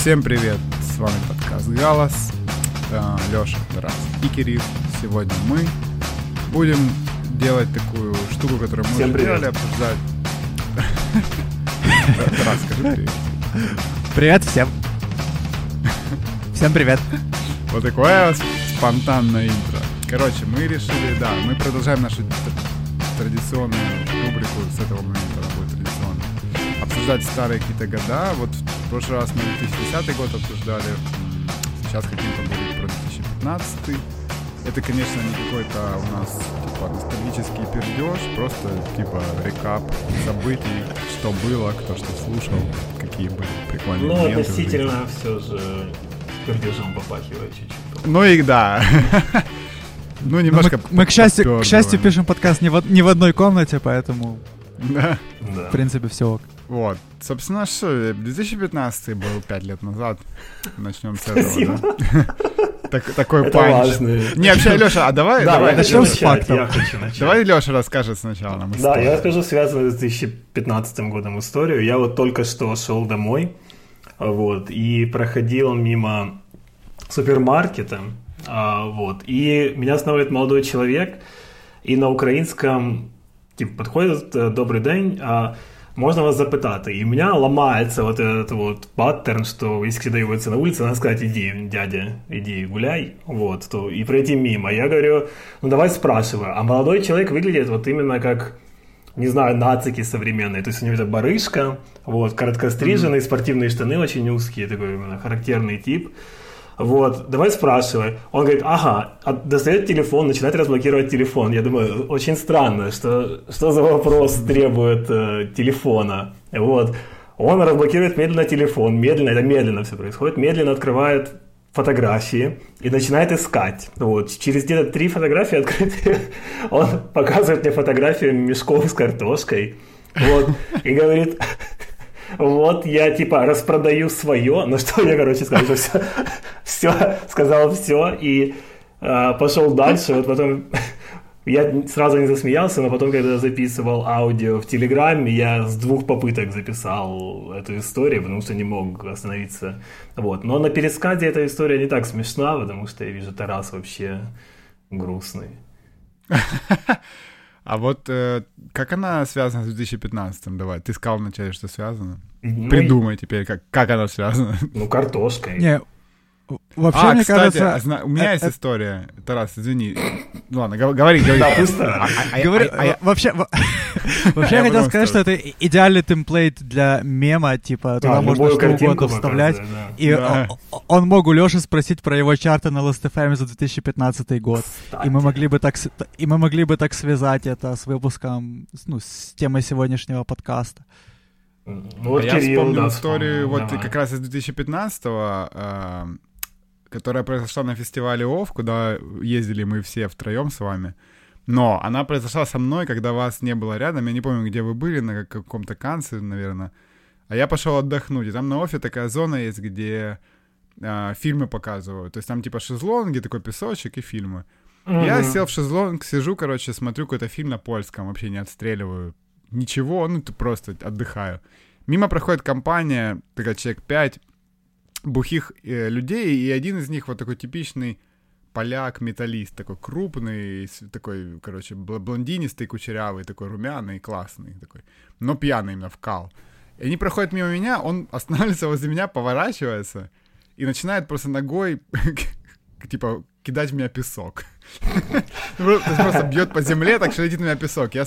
Всем привет, с вами подкаст «Галас», Леша, Тарас и Кирилл. Сегодня мы будем делать такую штуку, которую мы Всем уже привет. делали, обсуждать. Тарас, скажи привет. Привет всем. Всем привет. Вот такое спонтанное интро. Короче, мы решили, да, мы продолжаем нашу традиционную рубрику с этого момента. Обсуждать старые какие-то года. Вот в прошлый раз мы 2010 год обсуждали, сейчас хотим поговорить про 2015. Это, конечно, не какой-то у нас типа ностальгический пердеж, просто типа рекап событий, что было, кто что слушал, какие были прикольные Ну, относительно все же пердежом попахивает чуть-чуть. Ну и да. Ну, Ну, немножко... мы, мы, к счастью, к счастью, пишем подкаст не в, не в одной комнате, поэтому. Да. в принципе, все ок. Вот. Собственно, что, 2015 был 5 лет назад. Начнем с этого, да? Так- Такой Это панч. важно. Не, вообще, Леша, а давай, Да, давай, начнем с фактов. Давай Леша расскажет сначала нам Да, историю. я расскажу связанную с 2015 годом историю. Я вот только что шел домой, вот, и проходил мимо супермаркета, а, вот, и меня останавливает молодой человек, и на українському типу, підходить «Е, «Добрий день», а можно вас запитати? И у меня ломается вот этот вот паттерн, что если является на улице, надо сказать, иди, дядя, иди гуляй, вот, то, и пройти мимо. Я говорю, ну давай спрашиваю. А молодой человек выглядит вот именно как не знаю, нацики современные. То есть у него это барышка, вот, короткостриженные, спортивные штаны очень узкие, такой именно характерный тип. Вот, давай спрашивай. Он говорит, ага, а достает телефон, начинает разблокировать телефон. Я думаю, очень странно, что, что за вопрос требует э, телефона. Вот. Он разблокирует медленно телефон, медленно, это медленно все происходит, медленно открывает фотографии и начинает искать. Вот. Через где-то три фотографии открытые он показывает мне фотографию мешков с картошкой. Вот. И говорит, вот я типа распродаю свое, на что я, короче, сказал, все, все сказал все и а, пошел дальше. Вот потом я сразу не засмеялся, но потом, когда записывал аудио в Телеграме, я с двух попыток записал эту историю, потому что не мог остановиться. Вот. Но на пересказе эта история не так смешна, потому что я вижу Тарас вообще грустный. А вот э, как она связана с 2015 Давай, ты сказал вначале, что связано. Ну, Придумай теперь, как, как она связана. Ну, картошкой. Не, вообще, а, мне кстати, кажется... а зна- у меня э, есть э, история. Тарас, извини. Ну ладно, гов- говори, говори. Да, пусть так. А- а- вообще, во- вообще я хотел сказать, что это идеальный темплейт для мема, типа, туда можно что угодно вставлять. И он мог у Леши спросить про его чарты на Last.fm за 2015 год. И мы могли бы так, и мы могли бы так связать это с выпуском, ну, с темой сегодняшнего подкаста. Ну, вот А я Кирилл, вспомнил да, историю вспомнил, вот давай. как раз из 2015-го, э, которая произошла на фестивале ОФ, куда ездили мы все втроем с вами. Но она произошла со мной, когда вас не было рядом. Я не помню, где вы были, на как- каком-то канце, наверное. А я пошел отдохнуть. И там на Офе такая зона есть, где э, фильмы показывают. То есть там типа шезлонги, такой песочек и фильмы. Я Мгм. сел в шезлонг, сижу, короче, смотрю какой-то фильм на польском, вообще не отстреливаю. Ничего, ну ты просто отдыхаю. Мимо проходит компания, такая человек 5 бухих э, людей, и один из них вот такой типичный поляк-металлист, такой крупный, такой, короче, бл- блондинистый, кучерявый, такой румяный, классный такой, но пьяный именно, вкал. И они проходят мимо меня, он останавливается возле меня, поворачивается и начинает просто ногой, типа, кидать в меня песок. Просто бьет по земле, так что летит на меня песок. Я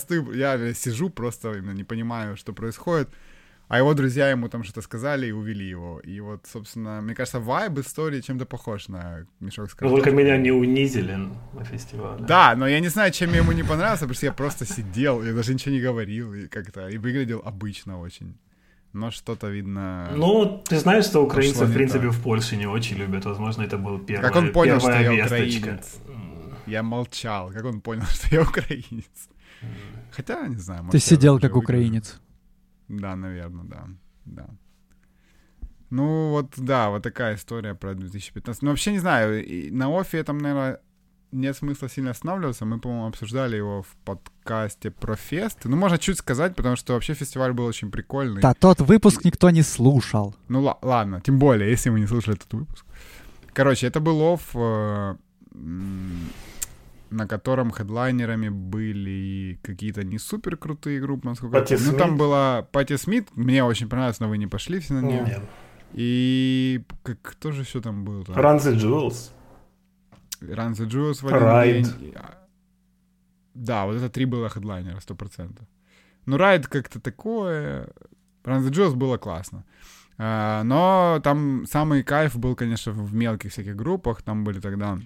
сижу просто, не понимаю, что происходит. А его друзья ему там что-то сказали и увели его. И вот, собственно, мне кажется, вайб истории чем-то похож на мешок с Ну, только картошкой. меня не унизили на фестивале. Да, но я не знаю, чем ему не понравился, потому что я просто сидел, я даже ничего не говорил, и как-то, и выглядел обычно очень. Но что-то видно... Ну, ты знаешь, что украинцы, в принципе, так. в Польше не очень любят. Возможно, это был первый, Как он понял, что я весточка. украинец? Я молчал, как он понял, что я украинец. Хотя, не знаю. Ты сидел как выгляжу. Да, наверное, да. да. Ну, вот, да, вот такая история про 2015. Ну, вообще, не знаю, на офе там, наверное, нет смысла сильно останавливаться. Мы, по-моему, обсуждали его в подкасте про фест. Ну, можно чуть сказать, потому что вообще фестиваль был очень прикольный. Да, тот выпуск никто не слушал. Ну, л- ладно, тем более, если вы не слушали этот выпуск. Короче, это был офф, э, на котором хедлайнерами были какие-то не супер крутые группы, насколько Патти я помню. Ну, там была Пати Смит, мне очень понравилось, но вы не пошли все на нее. Нет. И как, кто же еще там был? Там? Run the Jewels. Run the Jewels в один Ride. день. А, Да, вот это три было хедлайнера, сто процентов. Ну, Ride как-то такое. Run the Jewels было классно. А, но там самый кайф был, конечно, в мелких всяких группах. Там были тогда...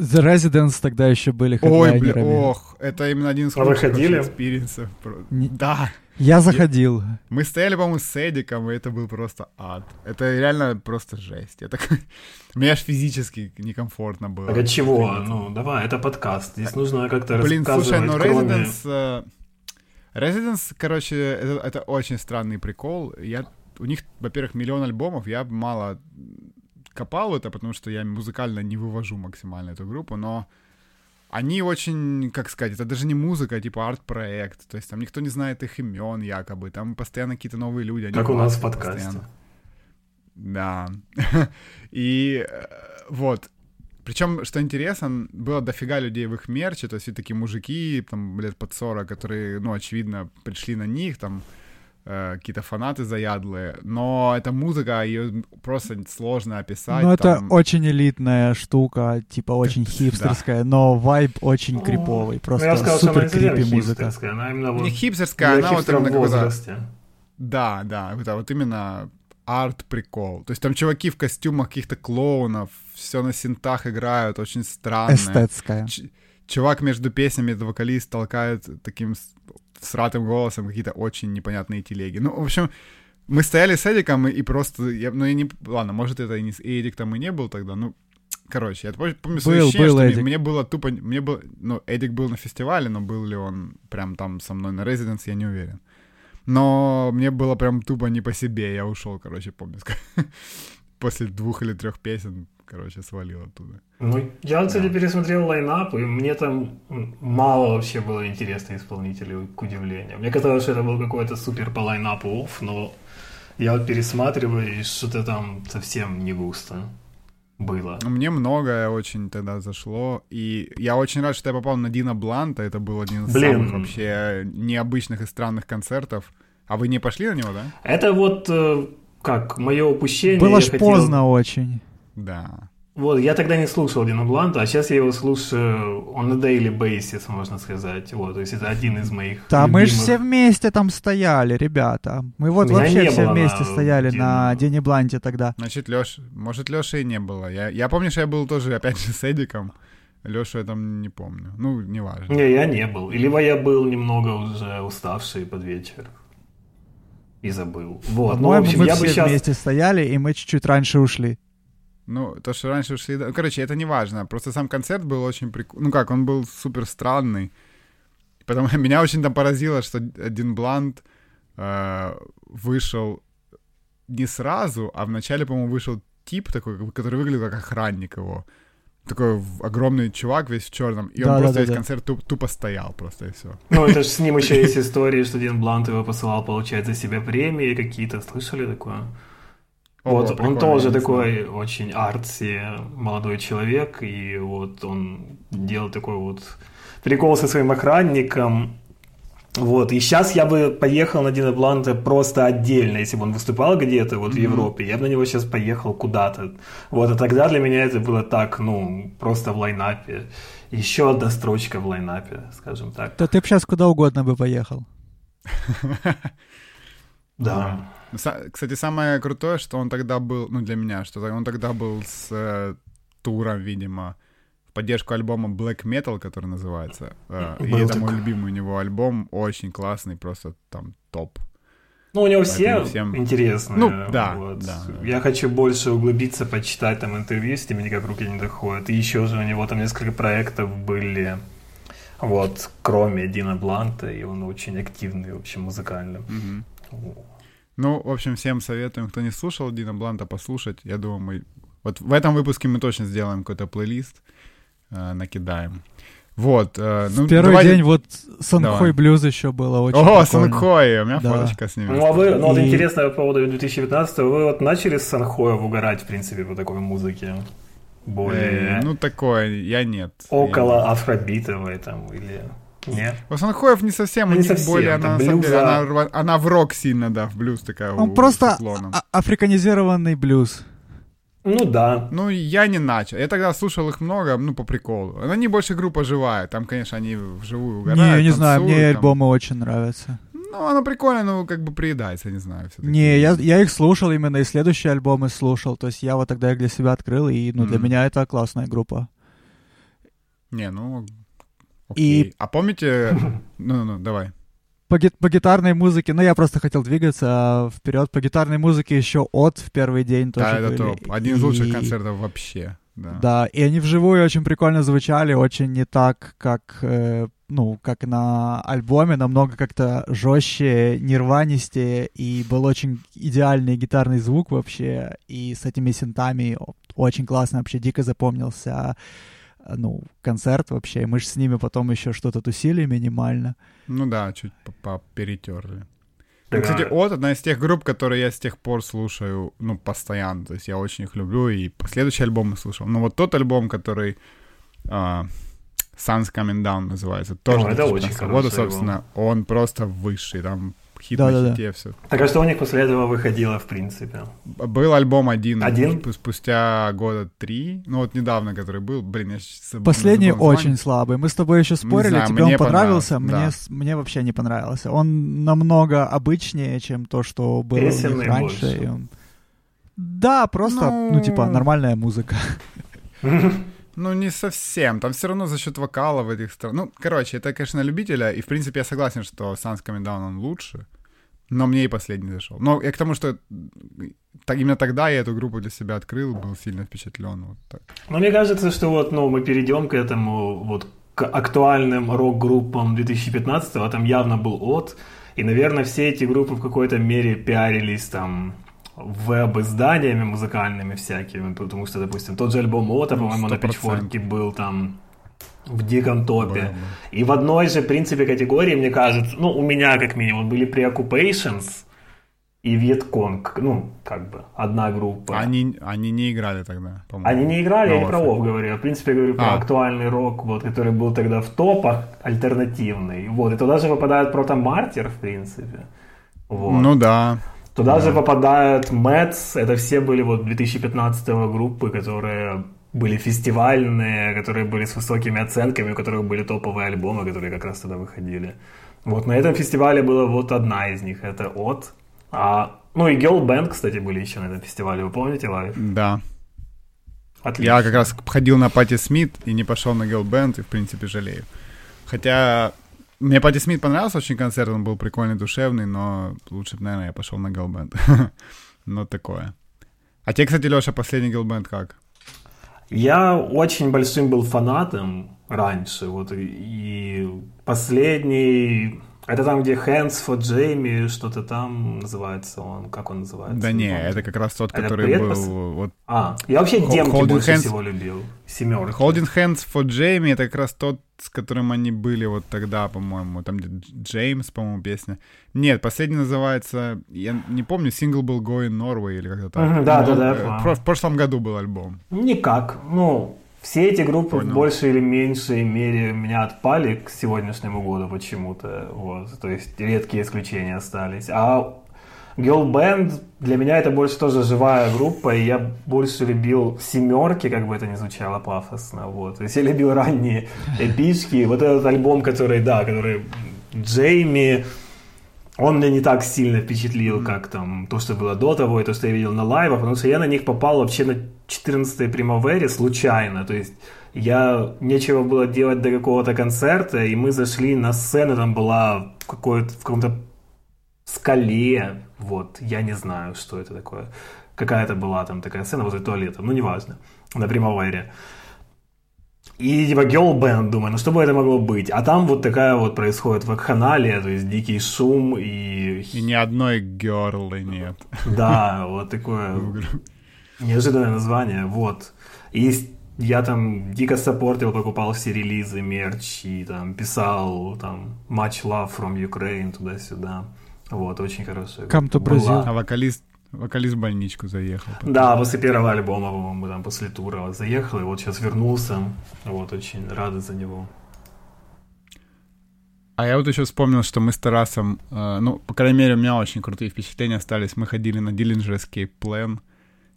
The Residents тогда еще были Ой, бля, ох, это именно один из А лучших experience ов. Не- Да, Я заходил. мы стояли, по-моему, с Эдиком, и это был просто ад. Это реально просто жесть. Я такой... Мне аж физически некомфортно было. Так от чего? Ну, давай, это подкаст. Здесь нужно как-то Блин, рассказывать, слушай, ну кроме- Residence... э, Residence, короче, это, это очень странный прикол. Я, у них, во-первых, миллион альбомов, я мало копал это, потому что я музыкально не вывожу максимально эту группу, но они очень, как сказать, это даже не музыка, а типа арт-проект, то есть там никто не знает их имен якобы, там постоянно какие-то новые люди. они Как у нас в подкасте. постоянно. Да. И э, вот. Причем, что интересно, было дофига людей в их мерче, то есть все такие мужики, там, лет под 40, которые, ну, очевидно, пришли на них, там, э, какие-то фанаты заядлые, но эта музыка, ее просто сложно описать. Ну, это там- очень элитная штука, типа очень хипстерская, но вайб очень криповый. Ну, Просто я сказал, супер крипи музыка. она именно вот Не хипстерская, она вот именно какой-то... возрасте. Да, да, это вот именно арт-прикол. То есть там чуваки в костюмах каких-то клоунов, все на синтах играют, очень странно. Эстетская. Ч- чувак между песнями, это вокалист, толкает таким сратым голосом какие-то очень непонятные телеги. Ну, в общем, мы стояли с Эдиком и, и просто... Я, ну, я не... Ладно, может, это и не... И Эдик там и не был тогда, ну... Короче, я пом- помню Был, ощущения, был что Эдик. мне было тупо... Мне было... Ну, Эдик был на фестивале, но был ли он прям там со мной на Residence, я не уверен. Но мне было прям тупо не по себе, я ушел, короче, помню. После двух или трех песен, короче, свалил оттуда. Ну, я, кстати, пересмотрел лайнап, и мне там мало вообще было интересных исполнителей, к удивлению. Мне казалось, что это был какой-то супер по лайнапу офф, но я вот пересматриваю, и что-то там совсем не густо было. Мне многое очень тогда зашло, и я очень рад, что я попал на Дина Бланта, это был один из Блин. самых вообще необычных и странных концертов. А вы не пошли на него, да? Это вот э, как мое упущение. Было ж хотел- поздно очень. Да. Вот, я тогда не слушал Дина Бланта, а сейчас я его слушаю on a daily basis, можно сказать. Вот, то есть это один из моих Да, мы же любимых. все вместе там стояли, ребята. Мы вот Меня вообще все вместе на стояли Дине. на Дене Бланте тогда. Значит, Лёш, может, Лёши и не было. Я, я помню, что я был тоже, опять же, с Эдиком. Лёшу я там не помню. Ну, неважно. Не, я не был. Либо я был немного уже уставший под вечер. И забыл. Вот, ну, в общем, мы я бы все сейчас... вместе стояли, и мы чуть-чуть раньше ушли. Ну, то, что раньше ушли... да, Короче, это не важно. Просто сам концерт был очень прикольный. Ну как, он был супер странный. Потому меня очень там поразило, что один Блант э, вышел не сразу, а вначале, по-моему, вышел тип такой, который выглядел как охранник его. Такой огромный чувак весь в черном. И он Да, да, просто да, весь да. концерт туп- тупо стоял просто и все. Ну, это же с ним еще есть истории, что Дин Блант его посылал получать за себя премии какие-то. Слышали такое? Вот, он тоже такой очень артси молодой человек, и вот он делал такой вот прикол со своим охранником. Вот, и сейчас я бы поехал на Дина Бланта просто отдельно, если бы он выступал где-то вот в Мгм. Европе, я бы на него сейчас поехал куда-то. Вот, а тогда для меня это было так, ну, просто в лайнапе. Еще одна строчка в лайнапе, скажем так. Да ты бы сейчас куда угодно бы поехал. Да. Ну, Кстати, самое крутое, что он тогда был, ну, для меня, что он тогда был с э, туром, видимо, в поддержку альбома Black Metal, который называется. Э, и Был это мой любимый у него альбом, очень классный, просто там топ. Ну, у него все всем- интересные. Ну, да, вот. да. Я хочу больше углубиться, почитать там интервью, с теми никак руки не доходят. И еще же у него там несколько проектов были, вот, кроме Дина Бланта, и он очень активный, в общем, музыкально. Мгм. Ну, в общем, всем советуем, кто не слушал Дина Бланта, послушать. Я думаю, мы... Вот в этом выпуске мы точно сделаем какой-то плейлист. э, накидаем. Вот. Э, ну, Первый давай... день вот Санхой Блюз еще было очень О, прикольно. Санхой, у меня Да. фоточка с ними. Ну, а вы, ну, вот И- интересно по поводу 2019 вы вот начали с Санхоев угорать, в принципе, по такой музыке? Более Э, ну, такое, я нет. около Я- афробитовой там, или... Нет? У Санхоев не совсем, Ну, у не них совсем, более, она, на самом деле, блюза. она, она в рок сильно, да, в блюз такая. Он у- просто уклоном. а- африканизированный блюз. Ну да. Ну, я не начал. Я тогда слушал их много, ну, по приколу. Но Они больше группа живая. Там, конечно, они вживую угорают. не, я не знаю, мне танцуют, там. альбомы очень нравятся. Ну, оно прикольно, но как бы приедается, не знаю. всё-таки. Не, я, я их слушал именно, и следующие альбомы слушал. То есть я вот тогда их для себя открыл, и ну, для Мгм. меня это классная группа. Не, ну... Окей. А помните... Ну-ну-ну, давай. По, ги- по гитарной музыке, ну я просто хотел двигаться вперед. По гитарной музыке еще от в первый день тоже Да, это были. топ. Один из лучших И- концертов вообще. Да. Да, и они вживую очень прикольно звучали, очень не так, как, э, ну, как на альбоме, намного как-то жестче, нерванистее, и был очень идеальный гитарный звук вообще, и с этими синтами очень классно, вообще дико запомнился, ну, концерт вообще, мы же с ними потом еще что-то тусили минимально. Ну да, чуть поперетерли. Да. Ну, Кстати, от одна из тех групп, которые я с тех пор слушаю, ну, постоянно. То есть я очень их люблю, и последующие альбомы слушал. Но вот тот альбом, который а, Sun's Coming Down называется, тоже О, это 2015 очень года, собственно, он просто высший, там хит Да-да-да. на хите, все. Так а что у них после этого выходило, в принципе? Был альбом один, Один? сп- спустя года три, ну вот недавно, который был, блин, я сейчас Последний очень слабый. Мы с тобой еще спорили, знаю, тебе мне он понравился, мне, да. мне вообще не понравился. Он намного обычнее, чем то, что было у них раньше. он- Да, просто, ну... Ну. типа, нормальная музыка. Ну, не совсем. Там все равно за счет вокала в этих странах. Ну, короче, это, конечно, любителя. И, в принципе, я согласен, что Sans Coming Down он лучше. Но мне и последний зашел. Но я к тому, что так, именно тогда я эту группу для себя открыл, был сильно впечатлен. Вот так. Ну, мне кажется, что вот, ну, мы перейдем к этому, вот, к актуальным рок-группам 2015-го, там явно был от, и, наверное, все эти группы в какой-то мере пиарились там веб-изданиями музыкальными всякими, потому что, допустим, тот же альбом Ота, Ну, по-моему, на 100%. Пичфорке был там в диком топе. Был. И в одной же, в принципе, категории, мне кажется, ну, у меня как минимум были Preoccupations и Вьетконг, ну, как бы, одна группа. Они, они не играли тогда, по-моему. Они не играли, я не про. Вов говорю, я, в принципе, говорю про А. актуальный рок, вот, который был тогда в топах, альтернативный. Вот, и туда же попадает Протомартер, в принципе. Вот. Ну да. Туда же попадают Мэтс, это все были вот 2015 группы, которые были фестивальные, которые были с высокими оценками, у которых были топовые альбомы, которые как раз тогда выходили. Вот на этом фестивале была вот одна из них, это от. А, ну и Girl Band, кстати, были еще на этом фестивале, вы помните, Лайв? Да. Отлично. Я как раз ходил на Пати Смит и не пошел на Girl Band, и, в принципе, жалею. Хотя мне Пати Смит понравился очень концерт, он был прикольный, душевный, но лучше бы, наверное, я пошел на Band. Но такое. А тебе, кстати, Леша, последний Band как? Я очень большим был фанатом раньше, вот, и последний, это там, где Hands for Jamie, что-то там называется он, как он называется? Да не, это как раз тот, Это который предпос- был... Вот, А, я вообще демки Holding больше Hands- всего любил, семерки. Holding Hands for Jamie, это как раз тот, с которым они были вот тогда, по-моему, там Джеймс, по-моему, песня. Нет, последний называется, я не помню, сингл был Going Norway или как-то так. Мгм, да, да, да, э, про- В прошлом году был альбом. Никак, ну, все эти группы Понял. в большей или меньшей мере меня отпали к сегодняшнему году почему-то, вот, то есть редкие исключения остались. А Girl Band для меня это больше тоже живая группа, и я больше любил семерки, как бы это ни звучало пафосно, вот. То есть я любил ранние эпишки, вот этот альбом, который, да, который Джейми, он меня не так сильно впечатлил, как там то, что было до того, и то, что я видел на лайвах, потому что я на них попал вообще на 14-й Примавере случайно, то есть я нечего было делать до какого-то концерта, и мы зашли на сцену, там была в, какой-то, в каком-то скале, вот, я не знаю, что это такое, какая-то была там такая сцена возле туалета, ну, неважно, на Примавере. И типа girl band, думаю, ну что бы это могло быть? А там вот такая вот происходит вакханалия, то есть дикий шум и... И ни одной герлы нет. Да, вот такое неожиданное название, вот. И я там дико саппортил, покупал все релизы, мерч, и там писал там Much Love from Ukraine туда-сюда. Вот, очень хорошая. Come to Brazil. А вокалист, вокалист в больничку заехал. Потом. Да, после первого альбома, по-моему, там после тура заехал, и вот сейчас вернулся. Вот, очень рады за него. А я вот еще вспомнил, что мы с Тарасом, э, ну, по крайней мере, у меня очень крутые впечатления остались. Мы ходили на Dillinger Escape Plan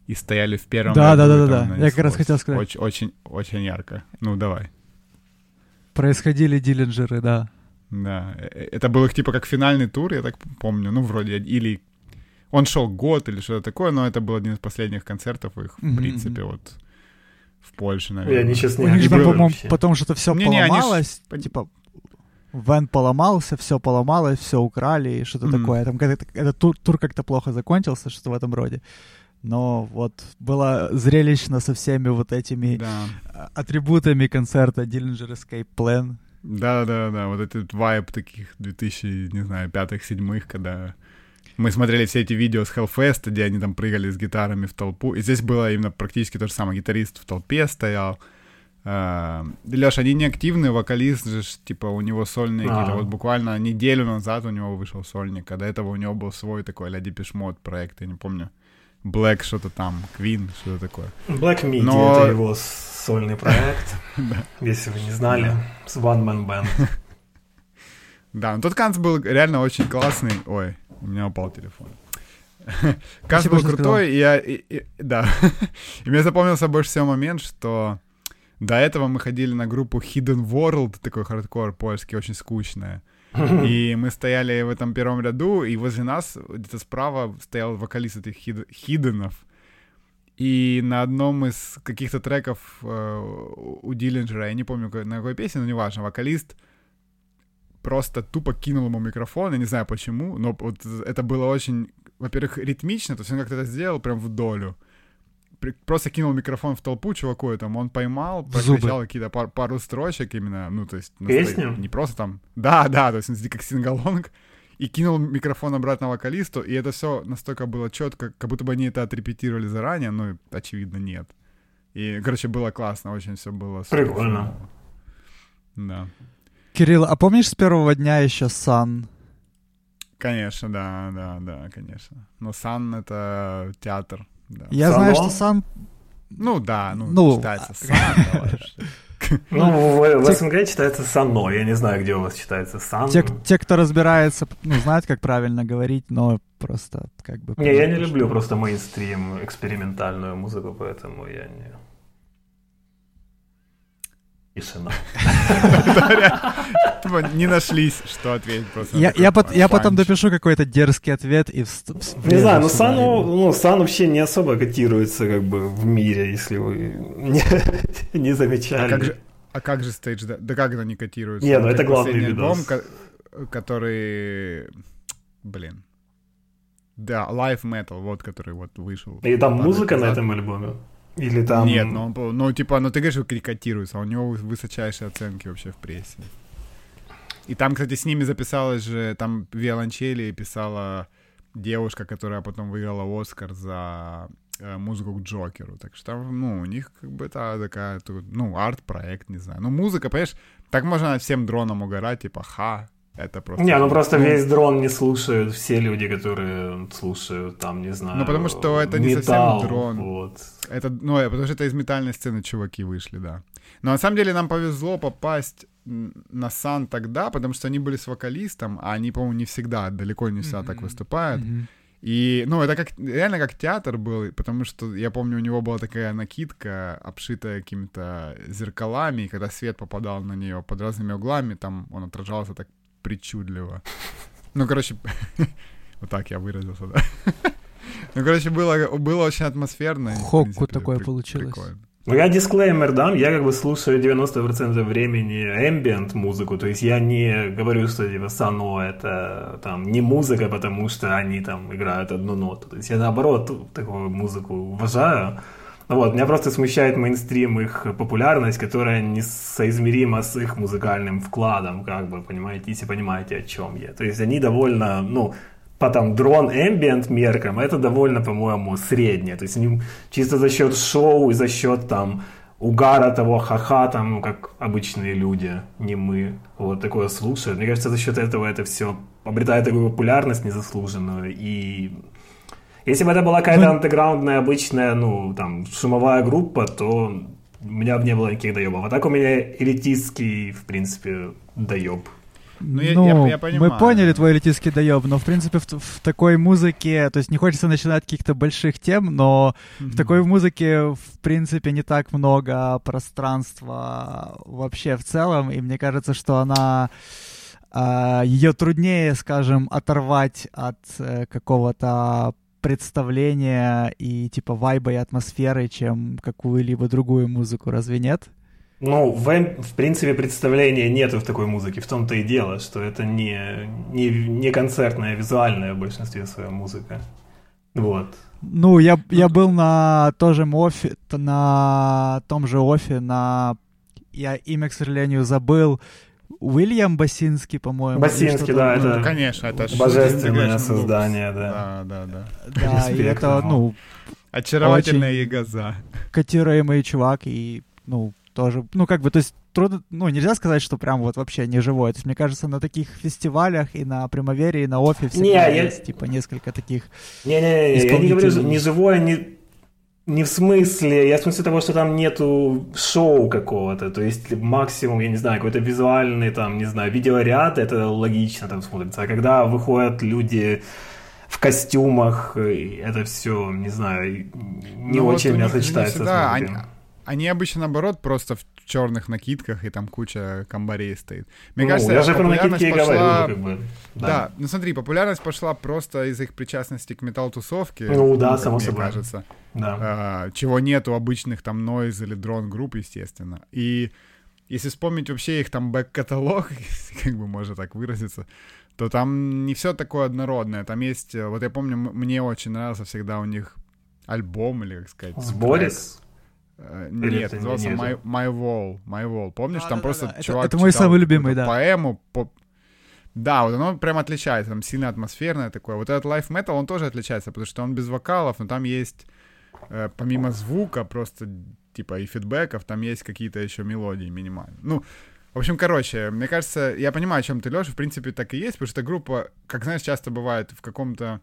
и стояли в первом Да, да, да, да, да. Я как раз хотел сказать. Очень, очень, очень ярко. Ну, давай. Происходили Диллинджеры, да. Да. Э, э, это был их типа как финальный тур, я так помню. Ну, вроде, или он шел год или что-то такое, но это был один из последних концертов их, в mm-hmm. принципе, вот в Польше, наверное. Они сейчас не У них по-моему, потому что все не, поломалось, не, они... типа Вен поломался, все поломалось, все украли и что-то mm-hmm. такое. Там этот, этот тур, тур как-то плохо закончился, что-то в этом роде. Но вот было зрелищно со всеми вот этими да. атрибутами концерта Dillinger Escape Plan. Да-да-да, вот этот вайб таких 2000, не знаю, пятых, седьмых, когда мы смотрели все эти видео с Hellfest, где они там прыгали с гитарами в толпу. И здесь было именно практически то же самое. Гитарист в толпе стоял. Uh, Леш, они не активные, вокалист же, типа, у него сольные а. какие-то. Вот буквально неделю назад у него вышел сольник, а до этого у него был свой такой а-ля Depeche проект, я не помню. Black что-то там, Queen, что-то такое. Black Media Но... это его сольный проект, если вы не знали, с One Man Band. Да, но тот Канц был реально очень классный. Ой, у меня упал телефон. Канц был крутой, и я... И, и, да. и мне запомнился больше всего момент, что до этого мы ходили на группу Hidden World, такой хардкор польский, очень скучная. И мы стояли в этом первом ряду, и возле нас где-то справа стоял вокалист этих хид- хиденов. И на одном из каких-то треков э, у Диллинджера, я не помню, на какой песне, но неважно, вокалист просто тупо кинул ему микрофон, я не знаю почему, но вот это было очень, во-первых, ритмично, то есть он как-то это сделал прям в долю просто кинул микрофон в толпу чуваку этому, он поймал, прокричал какие-то пар, пару строчек именно, ну, то есть... Песню? Не просто там... Да, да, то есть как сингалонг, и кинул микрофон обратно вокалисту, и это все настолько было четко, как будто бы они это отрепетировали заранее, но очевидно нет. И, короче, было классно, очень все было... Прикольно. Да. Кирилл, а помнишь с первого дня еще Сан? Конечно, да, да, да, конечно. Но Сан — это театр. Да. Я Сано? знаю, что Сан... Ну да, ну, ну читается Сан. Ну, в СНГ читается Сано, я не знаю, где у вас читается Сан. Те, те, кто разбирается, ну, знают, как правильно говорить, но просто как бы... Не, я не люблю просто мейнстрим, экспериментальную музыку, поэтому я не... Тишина. Типа не нашлись, что ответить просто. Я потом допишу какой-то дерзкий ответ и... Не знаю, но Сан, ну, Сан вообще не особо котируется как бы в мире, если вы не замечали. А как же стейдж? Да как это не котируется? Не, ну это главный видос. который... Блин. Да, Live Metal, вот, который вот вышел. И там музыка на этом альбоме? Или там... Нет, ну, он, ну типа, ну ты говоришь, что карикатируется, а у него высочайшие оценки вообще в прессе. И там, кстати, с ними записалась же, там виолончели писала девушка, которая потом выиграла Оскар за э, музыку к Джокеру. Так что там, ну, у них как бы та такая, ну, арт-проект, не знаю. Ну, музыка, понимаешь, так можно всем дроном угорать, типа, ха, это просто... Не, ну просто ну, весь дрон не слушают все люди, которые слушают, там, не знаю... Ну потому что это не металл, совсем дрон. Вот. Это, ну, э, потому что это из метальной сцены чуваки вышли, да. Но на самом деле нам повезло попасть на Сан тогда, потому что они были с вокалистом, а они, по-моему, не всегда, далеко не всегда mm-hmm. так выступают. Mm-hmm. И, ну, это как, реально как театр был, потому что я помню, у него была такая накидка, обшитая какими-то зеркалами, и когда свет попадал на нее под разными углами, там он отражался так причудливо. Ну, короче, вот так я выразился, да. Ну, короче, было, было очень атмосферно. Хокку такое при- получилось. Прикольно. Ну, я дисклеймер дам, я как бы слушаю 90% времени ambient музыку, то есть я не говорю, что типа Сано это там не музыка, потому что они там играют одну ноту. То есть я наоборот такую музыку уважаю, вот, меня просто смущает мейнстрим их популярность, которая несоизмерима с их музыкальным вкладом, как бы, понимаете, если понимаете, о чем я. То есть они довольно, ну, по там дрон ambient меркам, это довольно, по-моему, среднее. То есть они чисто за счет шоу и за счет там угара того ха-ха, там, ну, как обычные люди, не мы, вот такое слушают. Мне кажется, за счет этого это все обретает такую популярность незаслуженную. И если бы это была какая-то ну, андеграундная, обычная, ну, там, шумовая группа, то у меня бы не было никаких доебов. А так у меня элитистский, в принципе, доеб. Ну, я, ну я, я понимаю. мы поняли твой элитистский доеб, но в принципе в, в такой музыке, то есть не хочется начинать каких-то больших тем, но mm-hmm. в такой музыке в принципе не так много пространства вообще в целом, и мне кажется, что она э, ее труднее, скажем, оторвать от э, какого-то представления и типа вайба и атмосферы, чем какую-либо другую музыку, разве нет? Ну, в, в принципе, представления нету в такой музыке. В том-то и дело, что это не, не, не концертная, а визуальная в большинстве своей музыка. Вот. Ну, я, я был на тоже офе, на том же офе, на... Я имя, к сожалению, забыл. Уильям Басинский, по-моему. Басинский, да, это, ну, конечно, это божественное создание, да. Да, да, да. Да, и это, ну... Очаровательная ягоза. Котируемый чувак, и, ну, тоже, ну, как бы, то есть трудно, ну, нельзя сказать, что прям вот вообще не живой. То есть, мне кажется, на таких фестивалях и на Примавере, и на Офе всегда не, есть, я... типа, несколько таких Не-не-не, я не говорю, не живое, не, не в смысле, я в смысле того, что там нету шоу какого-то, то есть максимум, я не знаю, какой-то визуальный, там, не знаю, видеоряд, это логично там смотрится, а когда выходят люди в костюмах, это все, не знаю, не ну, очень вот меня сочетается всегда, с они, они обычно, наоборот, просто в черных накидках, и там куча комбарей стоит. Мне ну, кажется, я же про накидки пошла... говорю, как бы. Да. да, ну смотри, популярность пошла просто из их причастности к метал-тусовке. Ну да, ну, само мне собой. кажется. Да. А, чего нету обычных там нойз или дрон-групп, естественно. И если вспомнить вообще их там бэк-каталог, как бы можно так выразиться, то там не все такое однородное. Там есть, вот я помню, мне очень нравился всегда у них альбом, или как сказать, Сборец? Э, нет, назывался My, My Wall. My Wall. Помнишь, а, там да, просто да, чувак Это, это мой самый любимый, да. Поэму. По... Да, вот оно прям отличается, там сильно атмосферное такое. Вот этот Life Metal, он тоже отличается, потому что он без вокалов, но там есть, э, помимо звука, просто типа и фидбэков, там есть какие-то еще мелодии минимальные. Ну, в общем, короче, мне кажется, я понимаю, о чем ты, Леша, в принципе, так и есть, потому что группа, как знаешь, часто бывает в каком-то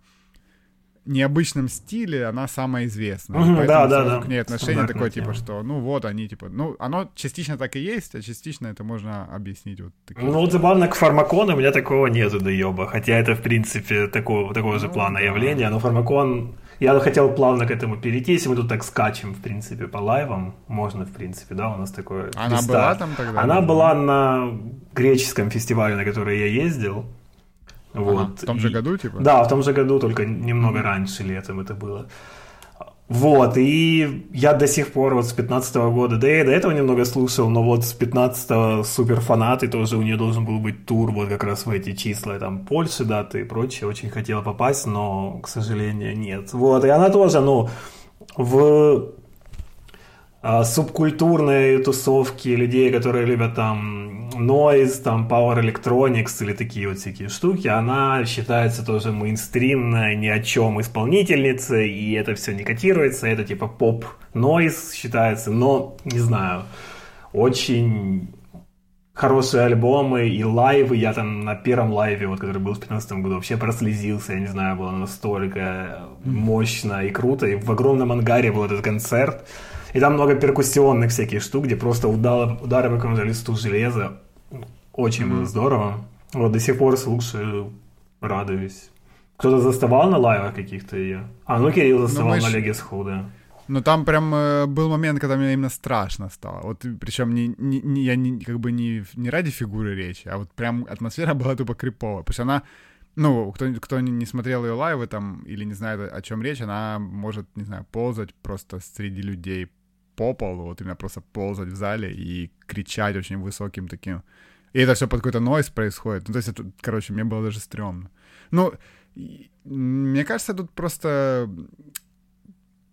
необычном стиле она самая известная. Угу, да, да, да. к ней отношение такое, типа, что, ну вот, они, типа, ну, оно частично так и есть, а частично это можно объяснить вот таким. Ну, вот забавно, к фармакону у меня такого нету доеба, хотя это, в принципе, такого, такого же ну, плана да. явления, но фармакон... Я хотел плавно к этому перейти, если мы тут так скачем, в принципе, по лайвам, можно, в принципе, да, у нас такое... Она места. была там тогда? Она была на греческом фестивале, на который я ездил, вот. Ага, в том же году, типа? Да, в том же году, только немного раньше летом это было. Вот, и я до сих пор вот с 15 -го года, да и до этого немного слушал, но вот с 15-го супер фанаты, тоже у нее должен был быть тур вот как раз в эти числа, там Польши даты и прочее, очень хотела попасть, но, к сожалению, нет. Вот, и она тоже, ну, в субкультурные тусовки людей, которые любят там noise, там power electronics или такие вот всякие штуки, она считается тоже мейнстримной, ни о чем исполнительницей, и это все не котируется, это типа поп noise считается, но, не знаю, очень хорошие альбомы и лайвы. Я там на первом лайве, вот, который был в 2015 году, вообще прослезился. Я не знаю, было настолько мощно и круто. И в огромном ангаре был этот концерт. И там много перкуссионных всяких штук, где просто удары, удары по какому-то листу железа. Очень mm-hmm. было здорово. Вот до сих пор слушаю, радуюсь. Кто-то заставал на лайвах каких-то ее? А, ну Кирилл ну, заставал ну, на Леге Схуда. Ну там прям э, был момент, когда мне именно страшно стало. Вот причем не, не, не, я не, как бы не, не ради фигуры речи, а вот прям атмосфера была тупо криповая. Потому что она, ну, кто, кто не смотрел ее лайвы там или не знает, о чем речь, она может, не знаю, ползать просто среди людей по полу, вот именно просто ползать в зале и кричать очень высоким таким. И это все под какой-то нойс происходит. Ну, то есть, это, короче, мне было даже стрёмно. Ну, мне кажется, тут просто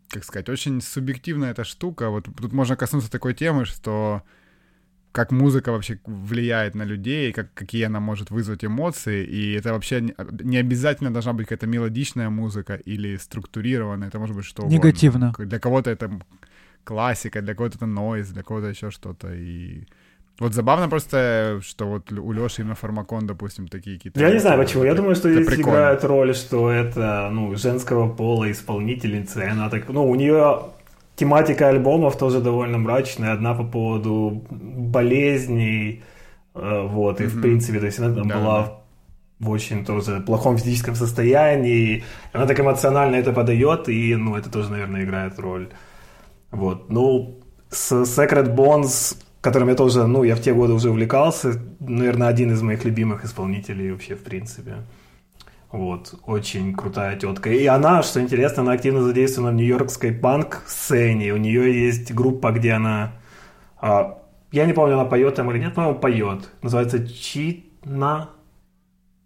как сказать, очень субъективная эта штука. Вот тут можно коснуться такой темы, что как музыка вообще влияет на людей, как, какие она может вызвать эмоции, и это вообще не, не обязательно должна быть какая-то мелодичная музыка или структурированная, это может быть что угодно. Негативно. Для кого-то это классика, для кого-то это нойз, для кого-то еще что-то, и... Вот забавно просто, что вот у Лёши именно фармакон, допустим, такие какие-то... Я не знаю почему. Я думаю, что здесь прикольно. играет роль, что это ну, женского пола исполнительница. И она так, ну, у нее тематика альбомов тоже довольно мрачная. Одна по поводу болезней. э, Вот, и в Мгм. принципе, то есть она там Да, была в очень тоже плохом физическом состоянии. Она так эмоционально это подает, и, ну, это тоже, наверное, играет роль. Вот, ну, с Secret Bones, которым я тоже, ну, я в те годы уже увлекался, наверное, один из моих любимых исполнителей вообще, в принципе. Вот, очень крутая тетка. И она, что интересно, она активно задействована в нью-йоркской панк-сцене. У нее есть группа, где она... а, я не помню, она поет там или нет, по-моему, поет. Называется Чина...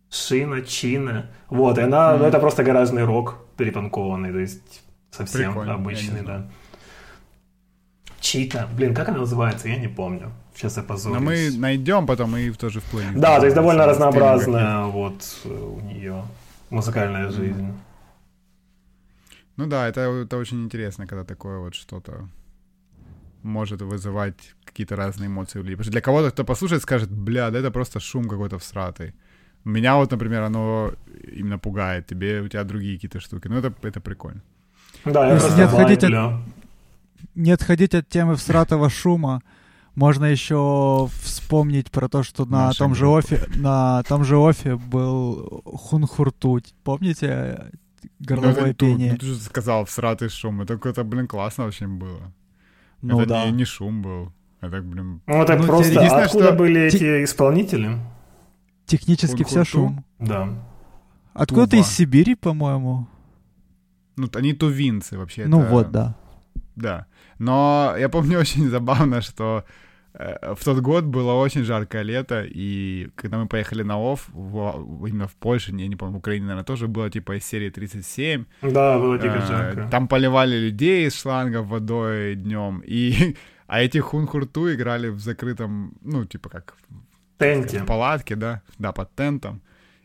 Шина, Чина. Вот, и она... Ну, это просто гаражный рок перепанкованный, то есть совсем Прикольно, обычный, да. Чита. Блин, как она называется, я не помню. Сейчас я позорюсь. Но мы найдем потом и тоже в плейлист. Да, то есть довольно разнообразная вот э, у нее музыкальная жизнь. Ну да, это, это очень интересно, когда такое вот что-то может вызывать какие-то разные эмоции у людей. Потому что для кого-то, кто послушает, скажет, бля, да это просто шум какой-то всратый. Меня вот, например, оно именно пугает. Тебе, у тебя другие какие-то штуки. Ну это, это прикольно. Да, я Если не отходить от-. Не отходить от темы всратого шума, можно еще вспомнить про то, что на Наша том же офе, на том же офе был хунхуртуть. Помните Ну, горловое это, ту- пение? ну, ты же сказал, всратый шум. Это какое-то, блин, классно очень было. Ну это да. не, не шум был. Это, блин, Ну, так Ну, просто единственное, откуда что- были Ти- эти исполнители? Технически все шум. Да. Откуда ты Тува. из Сибири, по-моему? ну, они тувинцы вообще. Ну это- вот, да. Да. Но я помню очень забавно, что э, в тот год было очень жаркое лето, и когда мы поехали на ОФ, в- именно в Польше, я не помню, в Украине, наверное, тоже было типа из серии 37. Да, было дико Э, жарко. Там поливали людей из шлангов водой днем, и а эти хунхурту играли в закрытом, ну, типа как Тенте. в палатке, да, да, под тентом.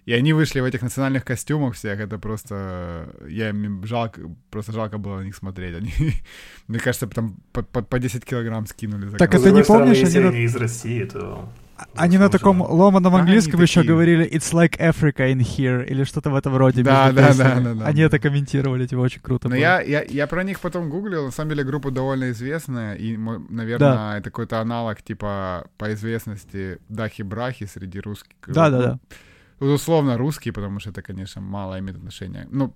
И они вышли в этих национальных костюмах всех, это просто... Я им жалко, просто жалко было на них смотреть. Они, мне кажется, там по, по, по 10 килограмм скинули. За Так это не помнишь, стороны, если они из России, то... Они на таком ломаном Да, английском еще такие. говорили «It's like Africa in here» или что-то в этом роде. Да, да, да, да, да, Они да. это комментировали, типа, очень круто Но я, я, я про них потом гуглил, на самом деле группа довольно известная, и, наверное, это какой-то аналог, типа, по известности Дахи-Брахи среди русских. Да-да-да. Ну, условно русские, потому что это, конечно, мало имеет отношения. Ну,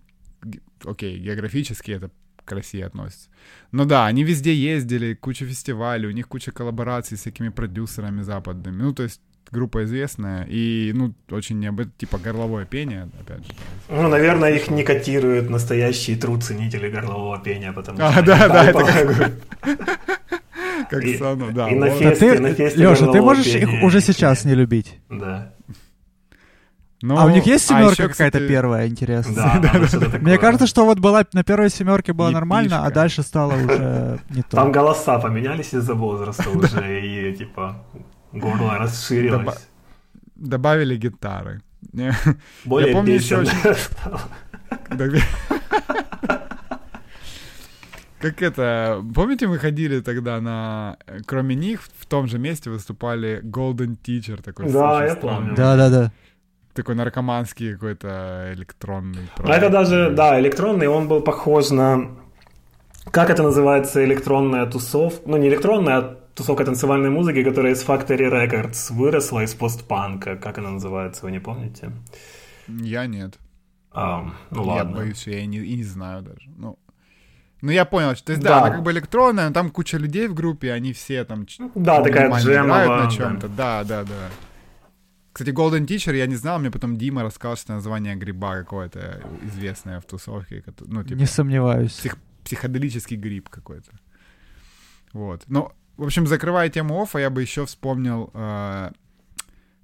окей, географически это к России относится. Но да, они везде ездили, куча фестивалей, у них куча коллабораций с всякими продюсерами западными. Ну, то есть группа известная и, ну, очень необычно, типа горловое пение, опять же. Ну, наверное, их не котируют настоящие тру ценители горлового пения, потому что... А, да, да, это. Как Сану, да. и на фесте- ты, на фесте Леша, ты можешь их уже сейчас не любить? Да. Ну, а у них есть а семерка ещё, какая-то кстати, первая, интересно? Да, ну, что-то такое. Мне кажется, что вот была на первой семерке было нормально, а дальше стало уже не то. Там голоса поменялись из-за возраста уже, и, типа, горло расширилось. Доба- Добавили гитары. Более помню ещё песенное стало. да- Как это, помните, мы ходили тогда на, кроме них, в том же месте выступали Golden Teacher, такой Да, очень я помню. Да-да-да. Такой наркоманский какой-то электронный. А проект. это даже, да, электронный, он был похож на... Как это называется электронная тусовка? Ну, не электронная, а тусовка танцевальной музыки, которая из Factory Records выросла из постпанка. Как она называется, вы не помните? Я нет. А, ну Я ладно. боюсь, я и не, и не знаю даже. Ну, ну, я понял, что, то есть, да, Да. она как бы электронная, но там куча людей в группе, они все там Да, такая джемовая. на чем-то. Да, да, да. Кстати, Golden Teacher я не знал, мне потом Дима рассказал, что название гриба какое-то известное в тусовке. Ну, типа, Не сомневаюсь. псих- психоделический гриб какой-то. Вот. Ну, в общем, закрывая тему оффа, я бы еще вспомнил э,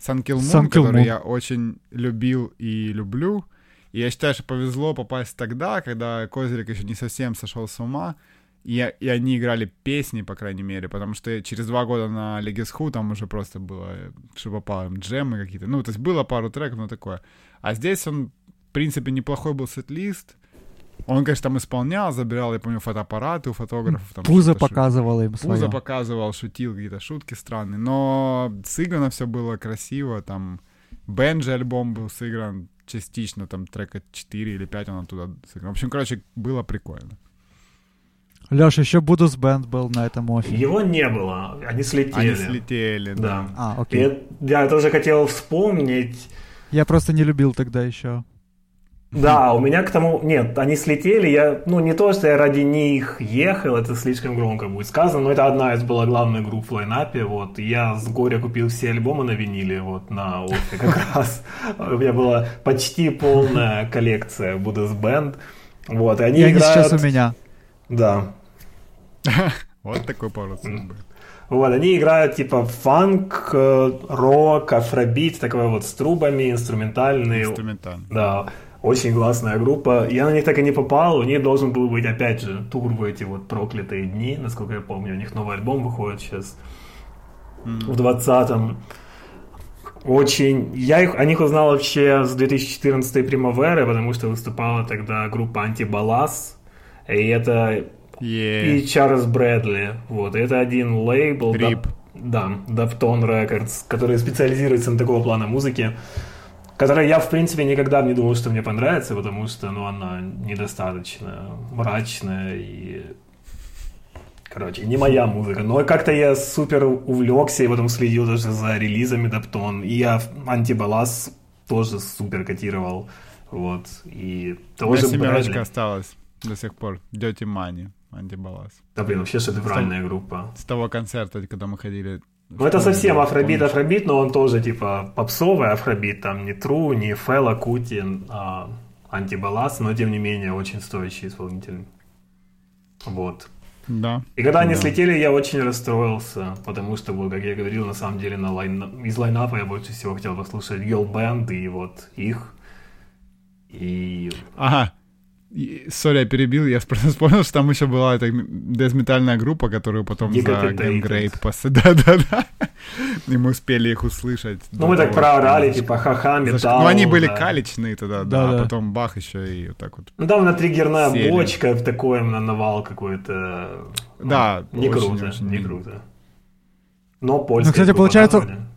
Sun Kill Moon, Sun Kill который Moon. я очень любил и люблю. И я считаю, что повезло попасть тогда, когда Козырик еще не совсем сошел с ума, и, и они играли песни, по крайней мере, потому что через два года на Легисху там уже просто было, э, что попало, джемы какие-то. Ну, то есть было пару треков, но такое. А здесь он, в принципе, неплохой был сет-лист, Он, конечно, там исполнял, забирал, я помню, фотоаппараты у фотографов. Там Пузо показывал им Пузо своё. показывал, шутил, какие-то шутки странные. Но сыграно все было красиво. Там Бенджи альбом был сыгран частично, там трека 4 или 5 он оттуда сыграл. В общем, короче, было прикольно. Лёш, еще Будус Бенд был на этом офе. Его не было, они слетели. Они слетели, да. Да. А, И окей. это- я тоже хотел вспомнить. Я просто не любил тогда еще. Да, у меня к тому... Нет, они слетели. Я, ну, не то, что я ради них ехал, это слишком громко будет сказано, но это одна из была главных групп в лайнапе, вот. И я с горя купил все альбомы на виниле, вот, на офе как раз. У меня была почти полная коллекция Buddha's Band. Вот, и они И они играют... сейчас у меня. Да, Вот такой поворот судьбы. Вот, они играют типа фанк, э, рок, афробит, такое вот с трубами, инструментальный. Инструментально. Да, очень классная группа. Я на них так и не попал. У них должен был быть, опять же, тур в эти вот проклятые дни, насколько я помню. У них новый альбом выходит сейчас в 20-м. Очень... Я их, о них узнал вообще с 2014 Примаверы, потому что выступала тогда группа Антибалас. И это Е. и Чарльз Брэдли. Вот, это один лейбл. Рип. Да, Dapton Records, который специализируется на такого плана музыки, которая я, в принципе, никогда не думал, что мне понравится, потому что, ну, она недостаточно мрачная и... Короче, не моя музыка. Но как-то я супер увлекся и потом следил даже за релизами Даптон. И я Антибалас тоже супер котировал. Вот. И У меня семерочка Брэдли. осталась до сих пор. Dirty Money, антибалас. Да, блин, вообще шедевральная группа. С того концерта, когда мы ходили. Ну, это совсем афробит, Помнишь? афробит, но он тоже, типа, попсовый афробит, там, не Тру, не Фэла Кутин, а антибалас, но, тем не менее, очень стоящий исполнитель. Вот. Да. И когда они Да. слетели, я очень расстроился, потому что, вот, как я говорил, на самом деле, на line... из lineup а я больше всего хотел послушать Girl Band и вот их. И... Ага. Sorry, я перебил, я просто вспомнил, что там еще была эта death метальная группа, которую потом за Decapitated. Гангрейд пос... Да-да-да. И мы успели их услышать. Ну, мы так проорали, типа, ха-ха, металл. Ну, они были да. калечные тогда, да, а потом бах еще и вот так вот. Ну, там на триггерная бочка, в такой на навал какой-то. ну, Да, Не очень, круто, очень не круто. Но польская Ну, кстати, получается-.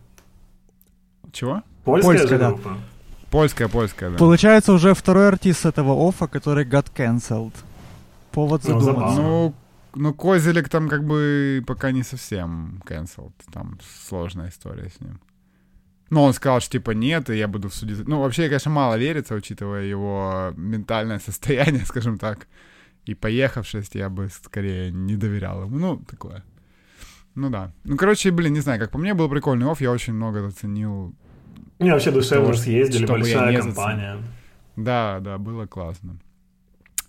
Чего? Польская, Польская, же да. группа. Польская, польская, да. Получается уже второй артист этого оффа, который got cancelled. Повод Ну, задуматься. Ну, ну, Козелек там как бы пока не совсем cancelled. Там сложная история с ним. Но он сказал, что типа нет, и я буду в суде. Ну, вообще, конечно, мало верится, учитывая его ментальное состояние, скажем так. И поехавшесть я бы скорее не доверял ему. Ну, такое. Ну да. Ну, короче, блин, не знаю, как по мне был прикольный офф, я очень много заценил. Не, вообще душевно Того, съездили, чтобы большая не компания. Да, да, было классно.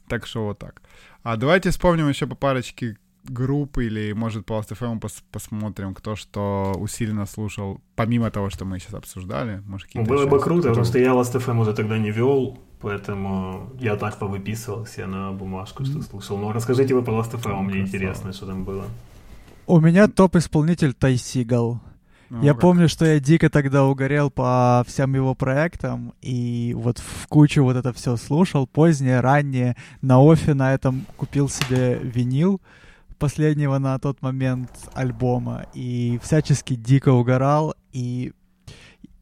Так что вот так. А давайте вспомним еще по парочке групп или, может, по Last.fm пос- посмотрим, кто что усиленно слушал, помимо того, что мы сейчас обсуждали. Может, Ну, было бы круто, потому что я Last.fm уже тогда не вел, поэтому я так повыписывал себе на бумажку, что слушал. Но расскажите вы по Last.fm, мне Красава. интересно, что там было. У меня топ-исполнитель Тай Сигал. Ну, я как? помню, что я дико тогда угорел по всем его проектам, и вот в кучу вот это все слушал, позднее, раннее, на офе на этом купил себе винил последнего на тот момент альбома, и всячески дико угорал, и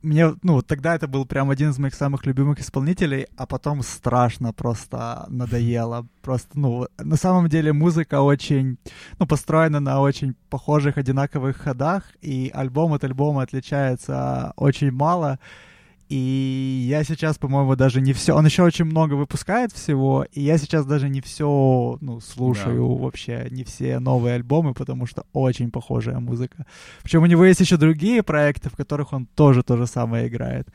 мне, ну, тогда это был прям один из моих самых любимых исполнителей, а потом страшно просто надоело. Просто, ну, на самом деле музыка очень, ну, построена на очень похожих, одинаковых ходах, и альбом от альбома отличается очень мало. И я сейчас, по-моему, даже не все. Он еще очень много выпускает всего, и я сейчас даже не все, ну, слушаю Да. вообще, не все новые альбомы, потому что очень похожая музыка. Причем у него есть еще другие проекты, в которых он тоже то же самое играет.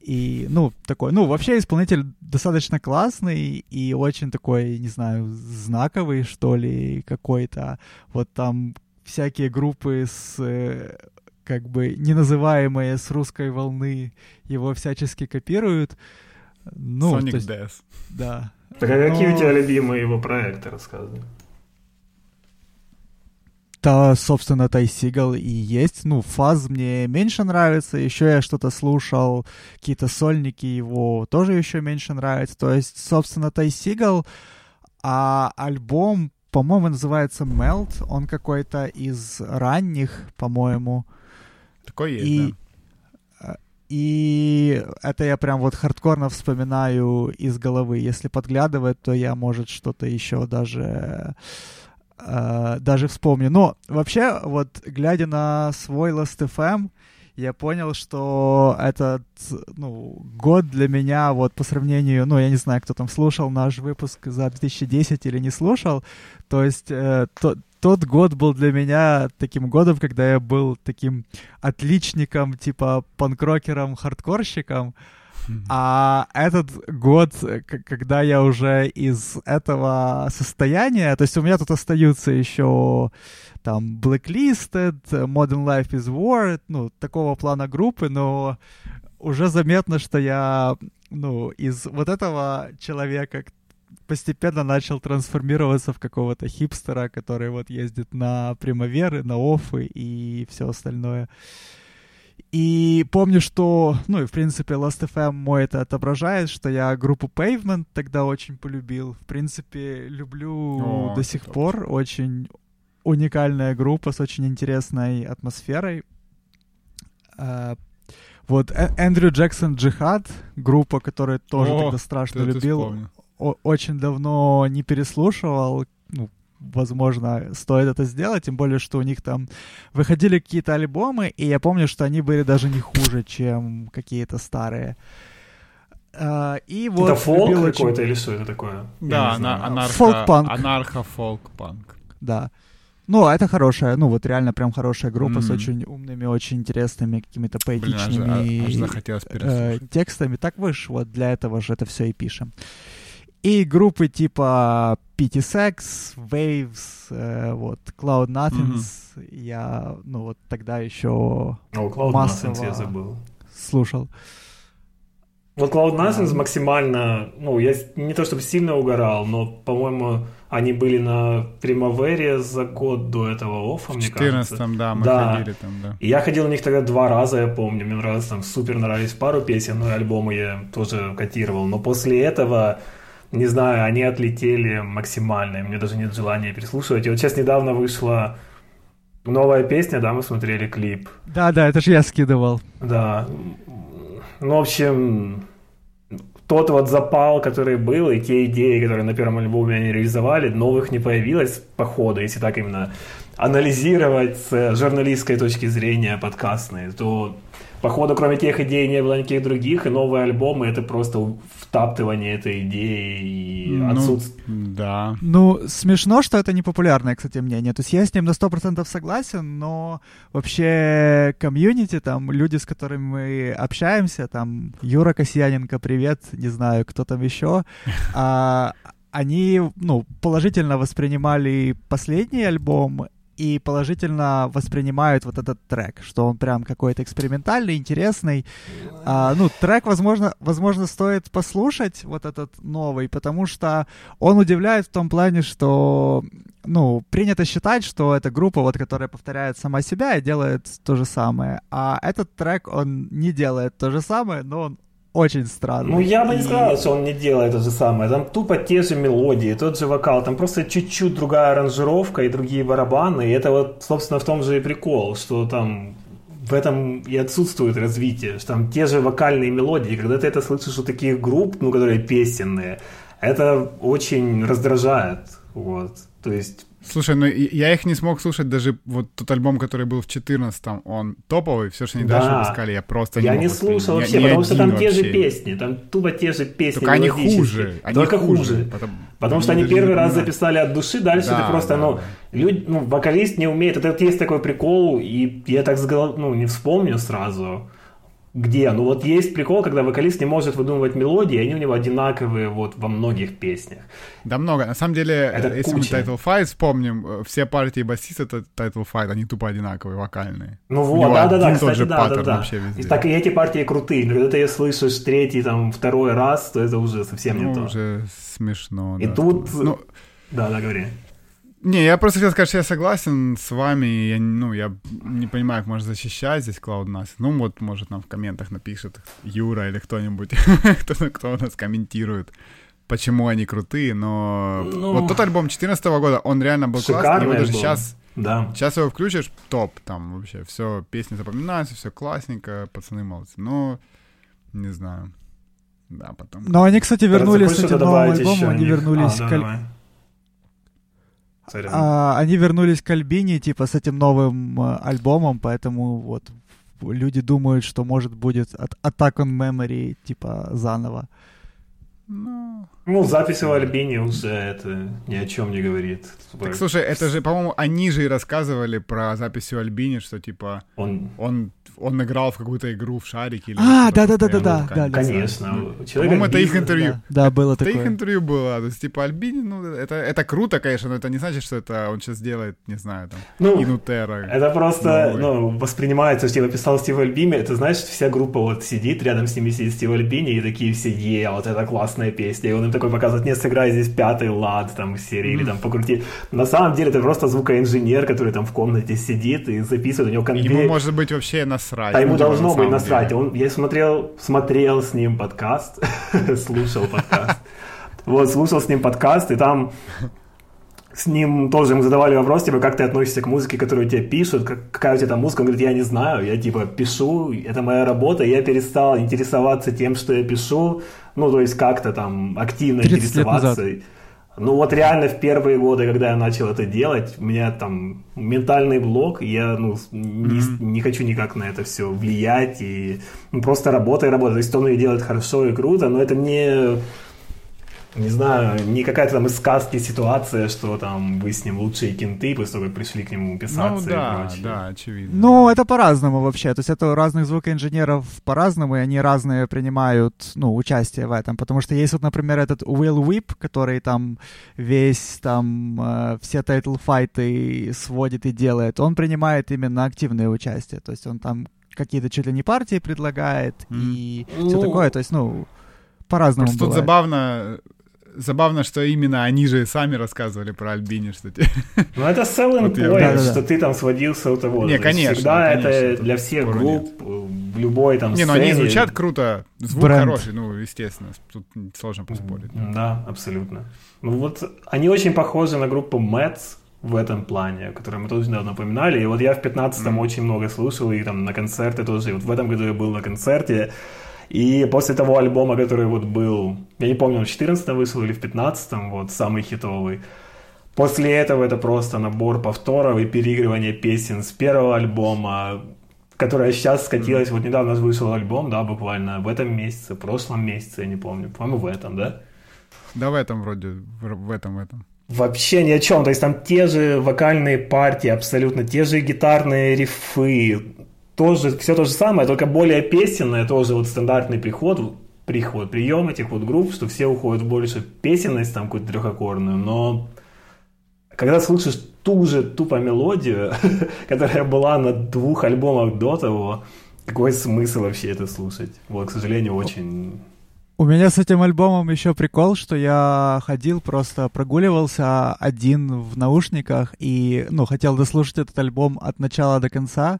И, ну, такой, ну, вообще исполнитель достаточно классный и очень такой, не знаю, знаковый, что ли, какой-то. Вот там всякие группы с э, как бы неназываемые с русской волны его всячески копируют. Ну, Sonic есть, Death. да. Так а какие Но- у тебя любимые его проекты, рассказывай? Да, собственно, Тай Сигал и есть. Ну, Фаз мне меньше нравится. Еще я что-то слушал, какие-то сольники его тоже еще меньше нравятся. То есть, собственно, Тай Сигал, а альбом, по-моему, называется Melt. Он какой-то из ранних, по-моему. Такой есть, и... да. И это я прям вот хардкорно вспоминаю из головы. Если подглядывать, то я, может, что-то еще даже э, даже вспомню. Но вообще, вот глядя на свой Last.fm, я понял, что этот ну, год для меня, вот по сравнению, ну, я не знаю, кто там слушал наш выпуск за 2010 или не слушал, то есть э, то, тот год был для меня таким годом, когда я был таким отличником, типа панкрокером, хардкорщиком, а этот год, когда я уже из этого состояния, то есть у меня тут остаются еще там Blacklisted, Modern Life is War, ну, такого плана группы, но уже заметно, что я, ну, из вот этого человека постепенно начал трансформироваться в какого-то хипстера, который вот ездит на примаверы, на офы и все остальное. И помню, что, ну и в принципе Last.fm мой это отображает, что я группу Pavement тогда очень полюбил. В принципе, люблю О, до сих пор. Очень уникальная группа с очень интересной атмосферой. Uh, вот э, Эндрю Джексон Джихад, группа, которую тоже О, тогда страшно любил. О- очень давно не переслушивал. Ну, возможно, стоит это сделать, тем более, что у них там выходили какие-то альбомы, и я помню, что они были даже не хуже, чем какие-то старые. Uh, и вот это фолк какой-то очень... или что это такое? Да, ана- анархо, фолк-панк. анархо-фолк-панк. Да. Ну, это хорошая, ну вот реально прям хорошая группа mm-hmm. с очень умными, очень интересными какими-то поэтичными Блин, аж, аж захотелось э, текстами. Так вы ж вот для этого же это все и пишем. И группы типа PT Sex, Waves, э, вот, Cloud Nothings, mm-hmm. я, ну, вот тогда еще О, Cloud массово Nothings я забыл. слушал. Вот Cloud Nothings максимально, ну, я не то чтобы сильно угорал, но, по-моему, они были на Примавере за год до этого оффа, мне кажется. В да, мы да. ходили там, да. И я ходил на них тогда два раза, я помню. Мне нравилось, там супер нравились пару песен, ну и альбомы я тоже котировал. Но после этого не знаю, они отлетели максимально, и мне даже нет желания переслушивать. И вот сейчас недавно вышла новая песня, да, мы смотрели клип. Да-да, это же я скидывал. Да. Ну, в общем, тот вот запал, который был, и те идеи, которые на первом альбоме они реализовали, новых не появилось по ходу, если так именно анализировать с журналистской точки зрения подкастной, то походу, кроме тех идей, не было никаких других, и новые альбомы — это просто втаптывание этой идеи и ну, отсутствие... Да. Ну, смешно, что это непопулярное, кстати, мнение. То есть я с ним на 100% согласен, но вообще комьюнити, там, люди, с которыми мы общаемся, там, Юра Касьяненко, привет, не знаю, кто там еще, а, они, ну, положительно воспринимали последний альбом, и положительно воспринимают вот этот трек, что он прям какой-то экспериментальный, интересный. А, ну, трек, возможно, возможно, стоит послушать, вот этот новый, потому что он удивляет в том плане, что, ну, принято считать, что это группа, вот, которая повторяет сама себя и делает то же самое. А этот трек, он не делает то же самое, но он очень странно. Ну, я бы не сказал, что он не делает то же самое. Там тупо те же мелодии, тот же вокал. Там просто чуть-чуть другая аранжировка и другие барабаны. И это вот, собственно, в том же и прикол, что там в этом и отсутствует развитие. Что там те же вокальные мелодии. Когда ты это слышишь у таких групп, ну, которые песенные, это очень раздражает. Вот. То есть Слушай, ну я их не смог слушать, даже вот тот альбом, который был в 14-м, он топовый, все, что они да. дальше выпускали, я просто я не Я не слушал вообще, ни, потому ни что там вообще. те же песни, там тупо те же песни. Только они хуже. Они Только хуже. хуже. Потому, потому что они первый раз записали от души, дальше да, ты просто, да, ну, да. Люди, ну, вокалист не умеет, это вот есть такой прикол, и я так, ну, не вспомню сразу где? Ну вот есть прикол, когда вокалист не может выдумывать мелодии, они у него одинаковые вот во многих песнях. Да много. На самом деле, это если куча. мы Title Fight вспомним, э, все партии басиста это Title Fight, они тупо одинаковые, вокальные. Ну вот, да-да-да, кстати, да-да-да. И так и эти партии крутые, но когда ты слышишь третий, там, второй раз, то это уже совсем ну, не то. уже смешно, И да. тут... Ну... Да, да, говори. Не, я просто хотел сказать, что я согласен с вами. Я, ну, я не понимаю, как можно защищать здесь Cloud NAS. Ну, вот, может, нам в комментах напишет Юра или кто-нибудь, кто, кто нас комментирует, почему они крутые. Но ну, вот тот альбом 2014 года, он реально был классный. Его даже сейчас, да. сейчас его включишь, топ. Там вообще все, песни запоминаются, все классненько, пацаны молодцы. Но, не знаю. Да, потом... Но они, кстати, вернулись с этим новым альбомом, они вернулись а, к... А, они вернулись к Альбине, типа, с этим новым э, альбомом, поэтому вот люди думают, что может будет Attack on Memory, типа, заново. Ну, ну запись в Альбине уже это ни о чем не говорит. Так, слушай, это же, по-моему, они же и рассказывали про запись в Альбине, что, типа, он, он он играл в какую-то игру в шарике. А, да-да-да-да-да. да, Конечно. По-моему, это их интервью. Да, было такое. Это их интервью было. То есть, типа, Альбини, ну, это, это круто, конечно, но это не значит, что это он сейчас делает, не знаю, там, ну, Инутера. Это просто, ну, воспринимается, что типа писал Стив Альбини, это значит, вся группа вот сидит, рядом с ними сидит Стив Альбини, и такие все, е, вот это классная песня. И он им такой показывает, не, сыграй здесь пятый лад, там, в серии, или там, покрути. На самом деле, это просто звукоинженер, который там в комнате сидит и записывает, у него конвейер. Ему, может быть, вообще насрать. А ему должно должно быть насрать. Он, я смотрел, смотрел с ним подкаст, слушал подкаст. Вот, слушал с ним подкаст, и там с ним тоже ему задавали вопрос, типа, как ты относишься к музыке, которую тебе пишут, как, какая у тебя там музыка? Он говорит, я не знаю, я, типа, пишу, это моя работа, я перестал интересоваться тем, что я пишу, ну, то есть как-то там активно интересоваться. Ну вот реально в первые годы, когда я начал это делать, у меня там ментальный блок, я ну, не, mm-hmm. не хочу никак на это все влиять, и ну, просто работа и работа. То есть он ее делает хорошо и круто, но это не не знаю, не какая-то там из сказки ситуация, что там вы с ним лучшие кенты, после того, как пришли к нему писаться ну, да, и прочее. да, очевидно. Ну, это по-разному вообще. То есть это у разных звукоинженеров по-разному, и они разные принимают, ну, участие в этом. Потому что есть вот, например, этот Will Yip, который там весь там э, все Title Fight ы сводит и делает. Он принимает именно активное участие. То есть он там какие-то чуть ли не партии предлагает mm. и ну, все такое. То есть, ну, по-разному Просто тут забавно Забавно, что именно они же сами рассказывали про Альбини, что ты... Ну, это selling вот point, я... что ты там сводился у того. Не, конечно. Всегда конечно, это для всех групп, в любой там Не, ну они звучат круто, звук Бренд. хороший, ну, естественно, тут сложно поспорить. Да, абсолютно. Ну вот, они очень похожи на группу Mets, в этом плане, которую мы тоже недавно упоминали. И вот я в 15-м mm. очень много слушал, и там на концерты тоже. И вот в этом году я был на концерте, и после того альбома, который вот был, я не помню, он в 14 вышел или в 15 вот самый хитовый, после этого это просто набор повторов и переигрывание песен с первого альбома, которая сейчас скатилась, mm-hmm. вот недавно вышел альбом, да, буквально в этом месяце, в прошлом месяце, я не помню, по-моему, в этом, да? Да, в этом вроде, в этом, в этом. Вообще ни о чем, то есть там те же вокальные партии, абсолютно те же гитарные рифы, тоже, все то же самое, только более песенное, тоже вот стандартный приход, приход, прием этих вот групп, что все уходят в больше песенность, там какую-то трехаккордную, но когда слышишь ту же тупо мелодию, которая была на двух альбомах до того, какой смысл вообще это слушать? Вот, к сожалению, очень... У меня с этим альбомом еще прикол, что я ходил, просто прогуливался один в наушниках и, ну, хотел дослушать этот альбом от начала до конца,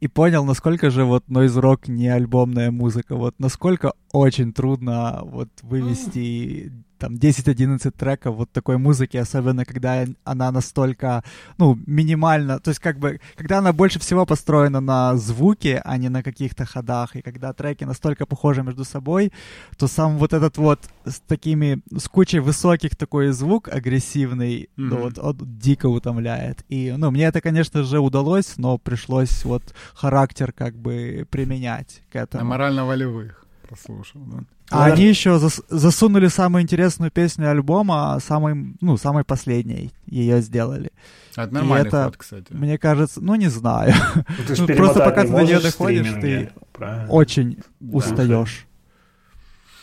и понял, насколько же вот noise rock не альбомная музыка, вот насколько очень трудно вот вывести там 10-11 треков вот такой музыки, особенно когда она настолько, ну, минимально, то есть как бы, когда она больше всего построена на звуке, а не на каких-то ходах, и когда треки настолько похожи между собой, то сам вот этот вот с такими, с кучей высоких такой звук агрессивный, mm-hmm. вот, вот дико утомляет. И, ну, мне это, конечно же, удалось, но пришлось вот характер как бы применять к этому. На морально-волевых прослушал, да. А они еще зас- засунули самую интересную песню альбома, самой, ну, самой последней ее сделали. А это нормальный это, ход, кстати. Мне кажется, ну не знаю. Ну, ну, просто пока ты до нее доходишь, ты правильно? очень да. устаешь.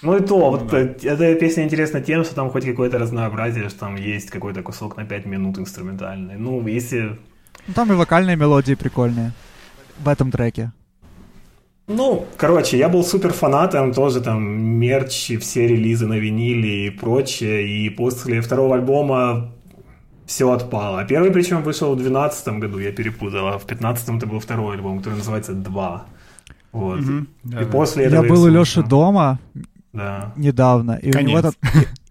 Ну и то, ну, вот да. эта песня интересна тем, что там хоть какое-то разнообразие, что там есть какой-то кусок на 5 минут инструментальный. Ну, если... Ну, там и вокальные мелодии прикольные в этом треке. Ну, короче, я был супер фанатом, тоже там мерч, все релизы на виниле и прочее, и после второго альбома все отпало. А первый причем вышел в 2012 году, я перепутал, а в 2015 это был второй альбом, который называется «Два». Вот. Да, и да. после Я этого... был у. Леши дома Да. недавно, и у, него там,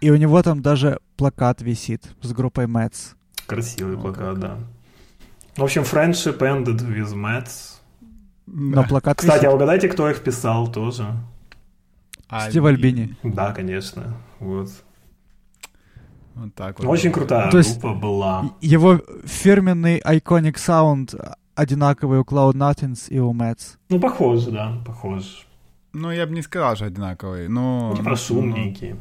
и, и у него там даже плакат висит с группой Mets. Красивый плакат, да. В общем, friendship ended with Mets. Но Да. плакат Кстати, висит. а угадайте, кто их писал тоже? Стив Альбини. Да, конечно. Вот. Вот так Ну, вот. Очень крутая То есть- группа была. Его фирменный iconic саунд одинаковый у Cloud Nothings и у Mets. Ну, похоже, да, похоже. Ну, я бы не сказал, что одинаковый, но... Ну, типа шумненькие.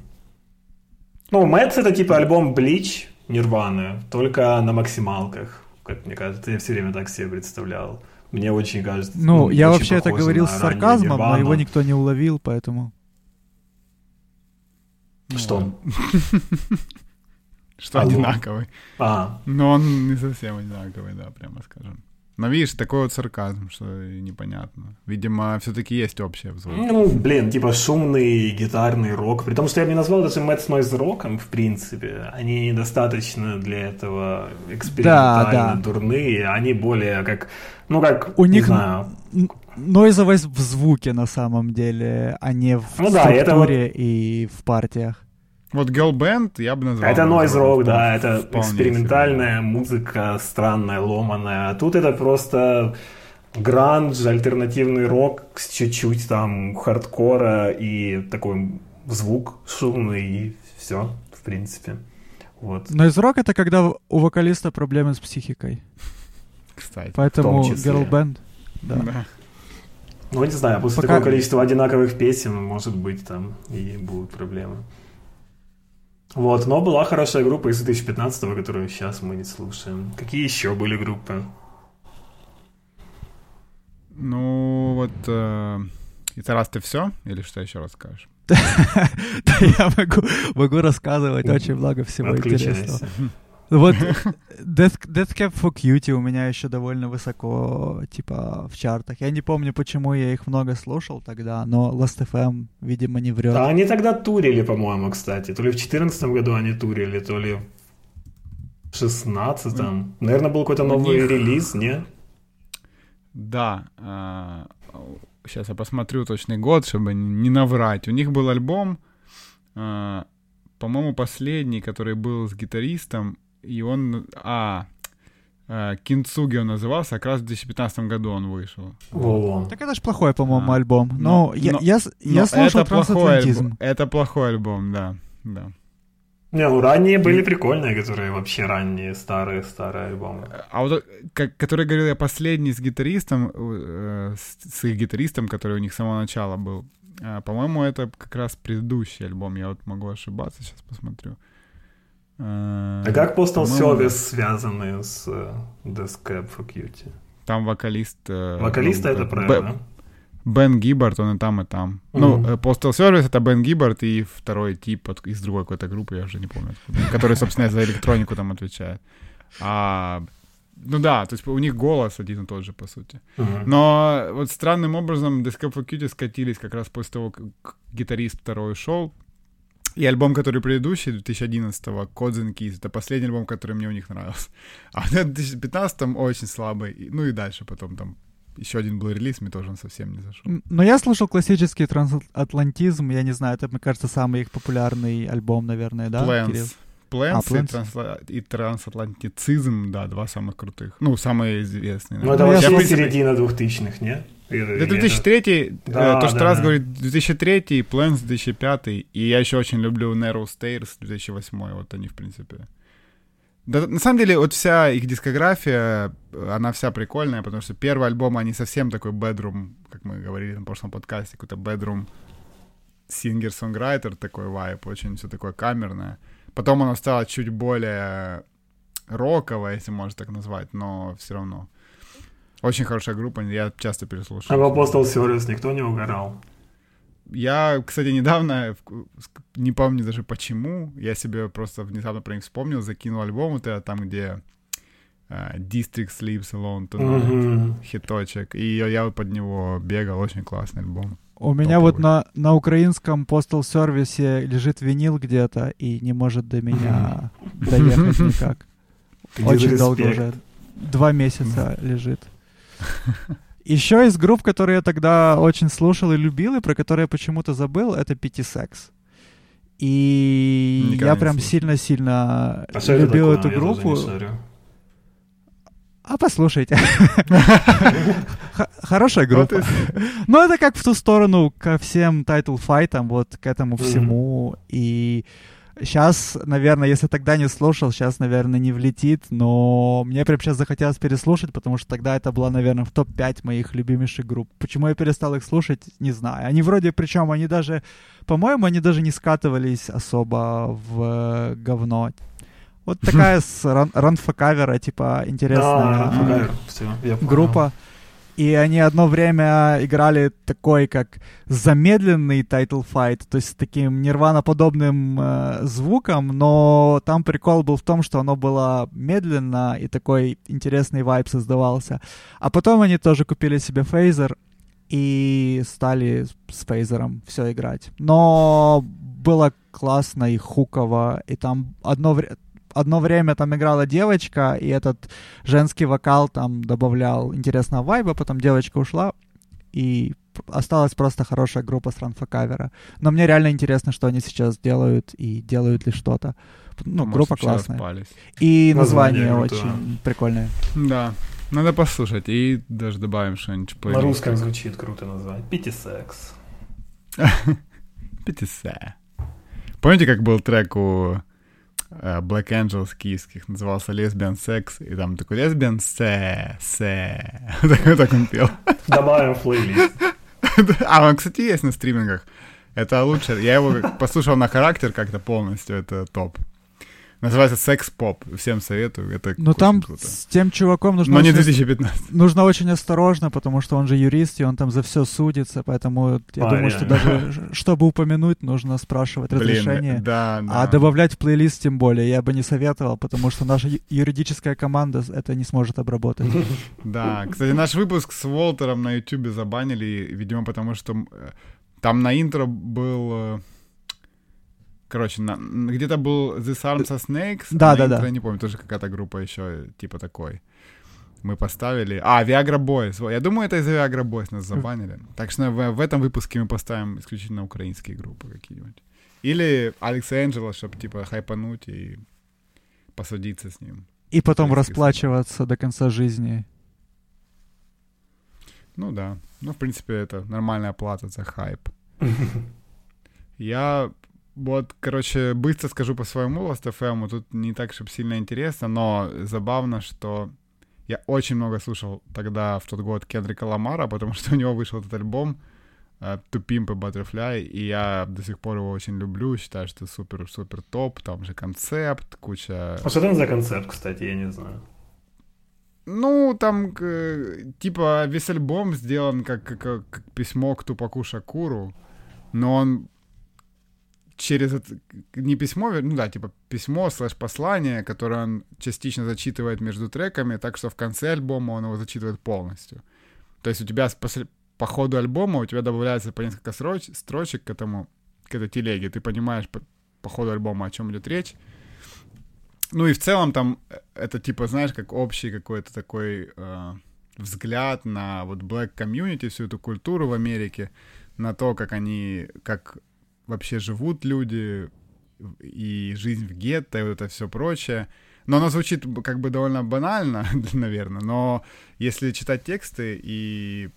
Ну, Мэтс это типа альбом Bleach Нирваны, только на максималках, как мне кажется. Я все время так себе представлял. Мне очень кажется. Ну, я очень вообще это говорил с сарказмом, но его никто не уловил, поэтому... Ну, Что? Что одинаковый. А, Но он не совсем одинаковый, да, прямо скажем. Но видишь, такой вот сарказм, что непонятно. Видимо, все-таки есть общее в звуке. ну, блин, типа шумный гитарный рок. При том, что я бы не назвал даже Мэтс Нойз роком, в принципе. Они недостаточно для этого экспериментально Да, да. дурные. Они более как, ну, как, У не них знаю, нойзовость в звуке на самом деле, а не в Ну да, это структуре и в партиях. Вот Girl Band я бы назвал. Это noise rock, да, это экспериментальная музыка, странная, ломаная. А тут это просто гранж, альтернативный рок с чуть-чуть там хардкора и такой звук шумный и все, в принципе. Вот. Нойз-рок — это когда у вокалиста проблемы с психикой. себе, Кстати. Поэтому. Girl Band... Да. Да. Ну, не знаю, после Пока- такого количества одинаковых песен, может быть, там и будут проблемы. Вот, но была хорошая группа из 2015 которую сейчас мы не слушаем. Какие еще были группы? Ну, вот... э, И Тарас, ты все? Или что еще расскажешь? Да, я могу, могу рассказывать очень много всего интересного. Вот Death, Death Cab for Cutie у меня еще довольно высоко, типа, в чартах. Я не помню, почему я их много слушал тогда, но Last.fm, видимо, не врет. А они тогда турили, по-моему, кстати. То ли в 2014 году они турили, то ли в 16 Наверное, был какой-то новый них- релиз, не? Да. Сейчас я посмотрю точный год, чтобы не наврать. У них был альбом, а, по-моему, последний, который был с гитаристом, и он... А, Кинцуги он назывался, как раз в 2015 году он вышел. Во-во. Так это ж плохой, по-моему, А, альбом. но- Но, я, но- я, я Но слушал это плохой, трансатлантизм. альбом, это плохой альбом, да. да. Не, ну ранние были прикольные, которые вообще ранние, старые-старые альбомы. А вот, э, как, который говорил я последний с гитаристом, э, с, с их гитаристом, который у них с самого начала был, а, по-моему, это как раз предыдущий альбом, я вот могу ошибаться, сейчас посмотрю. А, А как Postal Service связаны с э, Death Cab for Cutie? Там вокалист... э, Вокалиста ну, это правильно? Бен Гиббард, он и там, и там. Ну, э, Postal Service — это Бен Гиббард и второй тип от- из другой какой-то группы, я уже не помню откуда, который, собственно, за электронику там отвечает. А, ну да, то есть у них голос один и тот же, по сути. Мгм. Но вот странным образом for Cutie скатились как раз после того, как гитарист второй ушел. И альбом, который предыдущий, 2011-го, Codes and Keys, это последний альбом, который мне у них нравился. А в 2015-м очень слабый, ну и дальше потом там еще один был релиз, мне тоже он совсем не зашел. Но я слушал классический трансатлантизм, я не знаю, это, мне кажется, самый их популярный альбом, наверное, да? Plans. Кирилл? Plans, а, Plans? И, трансла... и трансатлантицизм, да, два самых крутых. Ну, самые известные. Ну, наверное. Ну, это вообще середина двухтысячных, нет? 2004. 2003, э, да, то, что да, раз да. говорит, 2003, Plans 2005, и я еще очень люблю Narrow Stairs 2008, вот они, в принципе. Да, на самом деле, вот вся их дискография, э, она вся прикольная, потому что первый альбом, они совсем такой bedroom, как мы говорили на прошлом подкасте, какой-то bedroom singer songwriter такой вайп, очень все такое камерное. Потом оно стало чуть более роковое, если можно так назвать, но все равно. Очень хорошая группа, я часто А переслушиваю. в Postal Service никто не угорал? Я, кстати, недавно, не помню даже почему, я себе просто внезапно про них вспомнил, закинул альбом вот это там, где э, District Sleeps Alone Tonight, Мгм. хиточек, и я, под него бегал, очень классный альбом. У меня вот на, на украинском Postal сервисе лежит винил где-то и не может до меня доехать никак. Очень долго уже. Два месяца лежит. Еще из групп, которые я тогда очень слушал и любил, и про которые я почему-то забыл, это Пяти Секс. И Никогда я прям сильно-сильно А любил такое? эту Я группу. А послушайте. Хорошая группа. Ну, это как в ту сторону ко всем Title Fight ам, вот к этому всему. И сейчас, наверное, если тогда не слушал, сейчас, наверное, не влетит, но мне прям сейчас захотелось переслушать, потому что тогда это была, наверное, в топ-5 моих любимейших групп. Почему я перестал их слушать, не знаю. Они вроде, причем, они даже, по-моему, они даже не скатывались особо в э, говно. Вот такая с Run- Run For Cover а, типа, интересная Да, группа. И они одно время играли такой, как замедленный Title Fight, то есть с таким нирваноподобным э, звуком, но там прикол был в том, что оно было медленно, и такой интересный вайб создавался. А потом они тоже купили себе фейзер и стали с фейзером все играть. Но было классно и хуково, и там одно время одно время там играла девочка, и этот женский вокал там добавлял интересного вайба, потом девочка ушла, и осталась просто хорошая группа с ранфа-кавера. Но мне реально интересно, что они сейчас делают, и делают ли что-то. Ну, Может, группа классная. распались. И Название название очень прикольное. Да. Надо послушать. И даже добавим что-нибудь. На русском звучит круто назвать. Пяти секс. Пятисе. Помните, как был трек у Black Angels киевских, назывался Lesbian Sex, и там такой Lesbian Se, Se. Так так он пел. Добавим плейлист. А он, кстати, есть на стримингах. Это лучше. Я его послушал на характер как-то полностью, это топ. Называется секс-поп. Всем советую. Это Но очень там круто. с тем чуваком нужно Но не очень, 2015. нужно очень осторожно, потому что он же юрист, и он там за все судится, поэтому я А, думаю, что даже чтобы упомянуть, нужно спрашивать разрешение. Блин, да, да. А добавлять в плейлист тем более я бы не советовал, потому что наша юридическая команда это не сможет обработать. Да, кстати, наш выпуск с Волтером на Ютубе забанили, видимо, потому что э, там на интро был... Короче, на- где-то был This Arms are Snakes, Да, да, да. я не помню, тоже какая-то группа еще, типа такой. Мы поставили... А, Viagra Boys. Я думаю, это из Viagra Boys нас забанили. Так что в, в этом выпуске мы поставим исключительно украинские группы какие-нибудь. Или Алекса Энджела, чтобы, типа, хайпануть и посадиться с ним. И потом расплачиваться до конца жизни. Ну да. Ну, в принципе, это нормальная плата за хайп. Я вот, короче, быстро скажу по своему Last.fm, тут не так, чтобы сильно интересно, но забавно, что я очень много слушал тогда, в тот год, Кендрика Ламара, потому что у него вышел этот альбом э, To Pimp a Butterfly, и я до сих пор его очень люблю, считаю, что супер-супер топ, там же концепт, куча... А что там за концепт, кстати, я не знаю. Ну, там, типа, весь альбом сделан как, как, как письмо к Тупаку Шакуру, но он через это, не письмо, ну да, типа письмо слэш послание, которое он частично зачитывает между треками, так что в конце альбома он его зачитывает полностью. То есть у тебя после, по ходу альбома у тебя добавляется по несколько сроч- строчек к этому, к этой телеге, ты понимаешь по, по ходу альбома, о чем идет речь. Ну и в целом там э, это типа, знаешь, как общий какой-то такой э, взгляд на вот black community, всю эту культуру в Америке, на то, как они, как вообще живут люди и жизнь в гетто и вот это все прочее. Но оно звучит как бы довольно банально, наверное, но если читать тексты и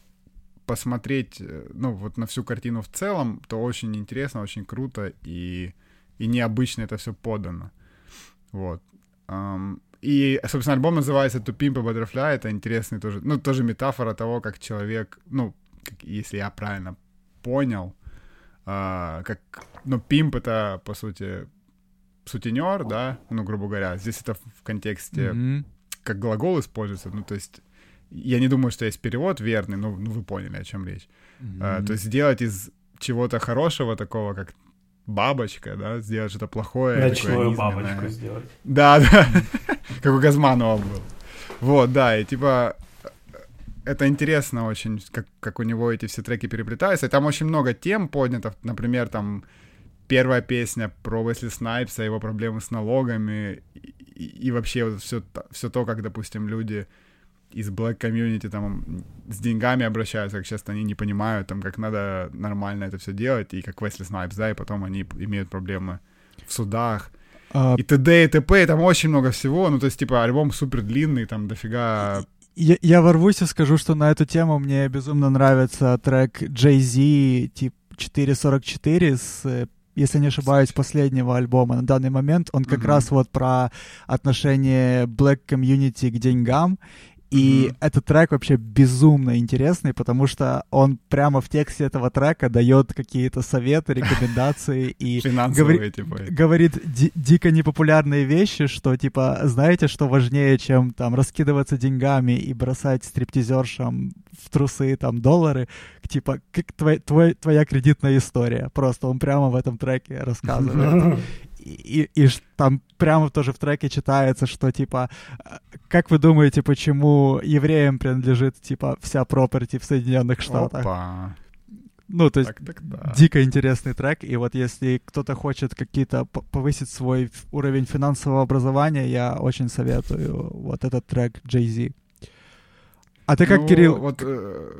посмотреть, э, ну, вот на всю картину в целом, то очень интересно, очень круто и, и необычно это все подано. Вот. Ам, и, собственно, альбом называется «To Pimp a Butterfly». Это интересный тоже, ну, тоже метафора того, как человек, ну, как, если я правильно понял, а, как, ну, пимп — это, по сути, сутенер, да, ну, грубо говоря. Здесь это в контексте Мгм. как глагол используется, ну, то есть я не думаю, что есть перевод верный, но ну, вы поняли, о чем речь. А, то есть сделать из чего-то хорошего такого, как бабочка, да, сделать что-то плохое. Ночную бабочку сделать. Да, да, как у Газманова был. Вот, да, и типа это интересно очень, как, как у него эти все треки переплетаются. И там очень много тем поднято. Например, там первая песня про Уэсли Снайпса, его проблемы с налогами. И, и, и вообще вот все, все то, как, допустим, люди из black community там с деньгами обращаются, как часто они не понимают, там, как надо нормально это все делать, и как Wesley Snipes, да, и потом они имеют проблемы в судах, а... и т.д. и т.п., и там очень много всего, ну, то есть, типа, альбом супер длинный, там дофига... Я, я ворвусь и скажу, что на эту тему мне безумно нравится трек Jay-Z, типа 444 с э, если не ошибаюсь, последнего альбома на данный момент, он как mm-hmm. раз вот про отношение black community к деньгам и mm-hmm. этот трек вообще безумно интересный, потому что он прямо в тексте этого трека дает какие-то советы, рекомендации и говори- типа. говорит ди- дико непопулярные вещи, что типа, знаете, что важнее, чем там раскидываться деньгами и бросать стриптизершам в трусы там доллары, типа, как твой, твой, твоя кредитная история. Просто он прямо в этом треке рассказывает. и, и там прямо тоже в треке читается, что, типа, как вы думаете, почему евреям принадлежит, типа, вся property в Соединенных Штатах? Опа. Ну, то есть так, так, да. дико интересный трек, и вот если кто-то хочет какие-то повысить свой уровень финансового образования, я очень советую вот этот трек Jay-Z. А ты как, ну, Кирилл... Вот, э,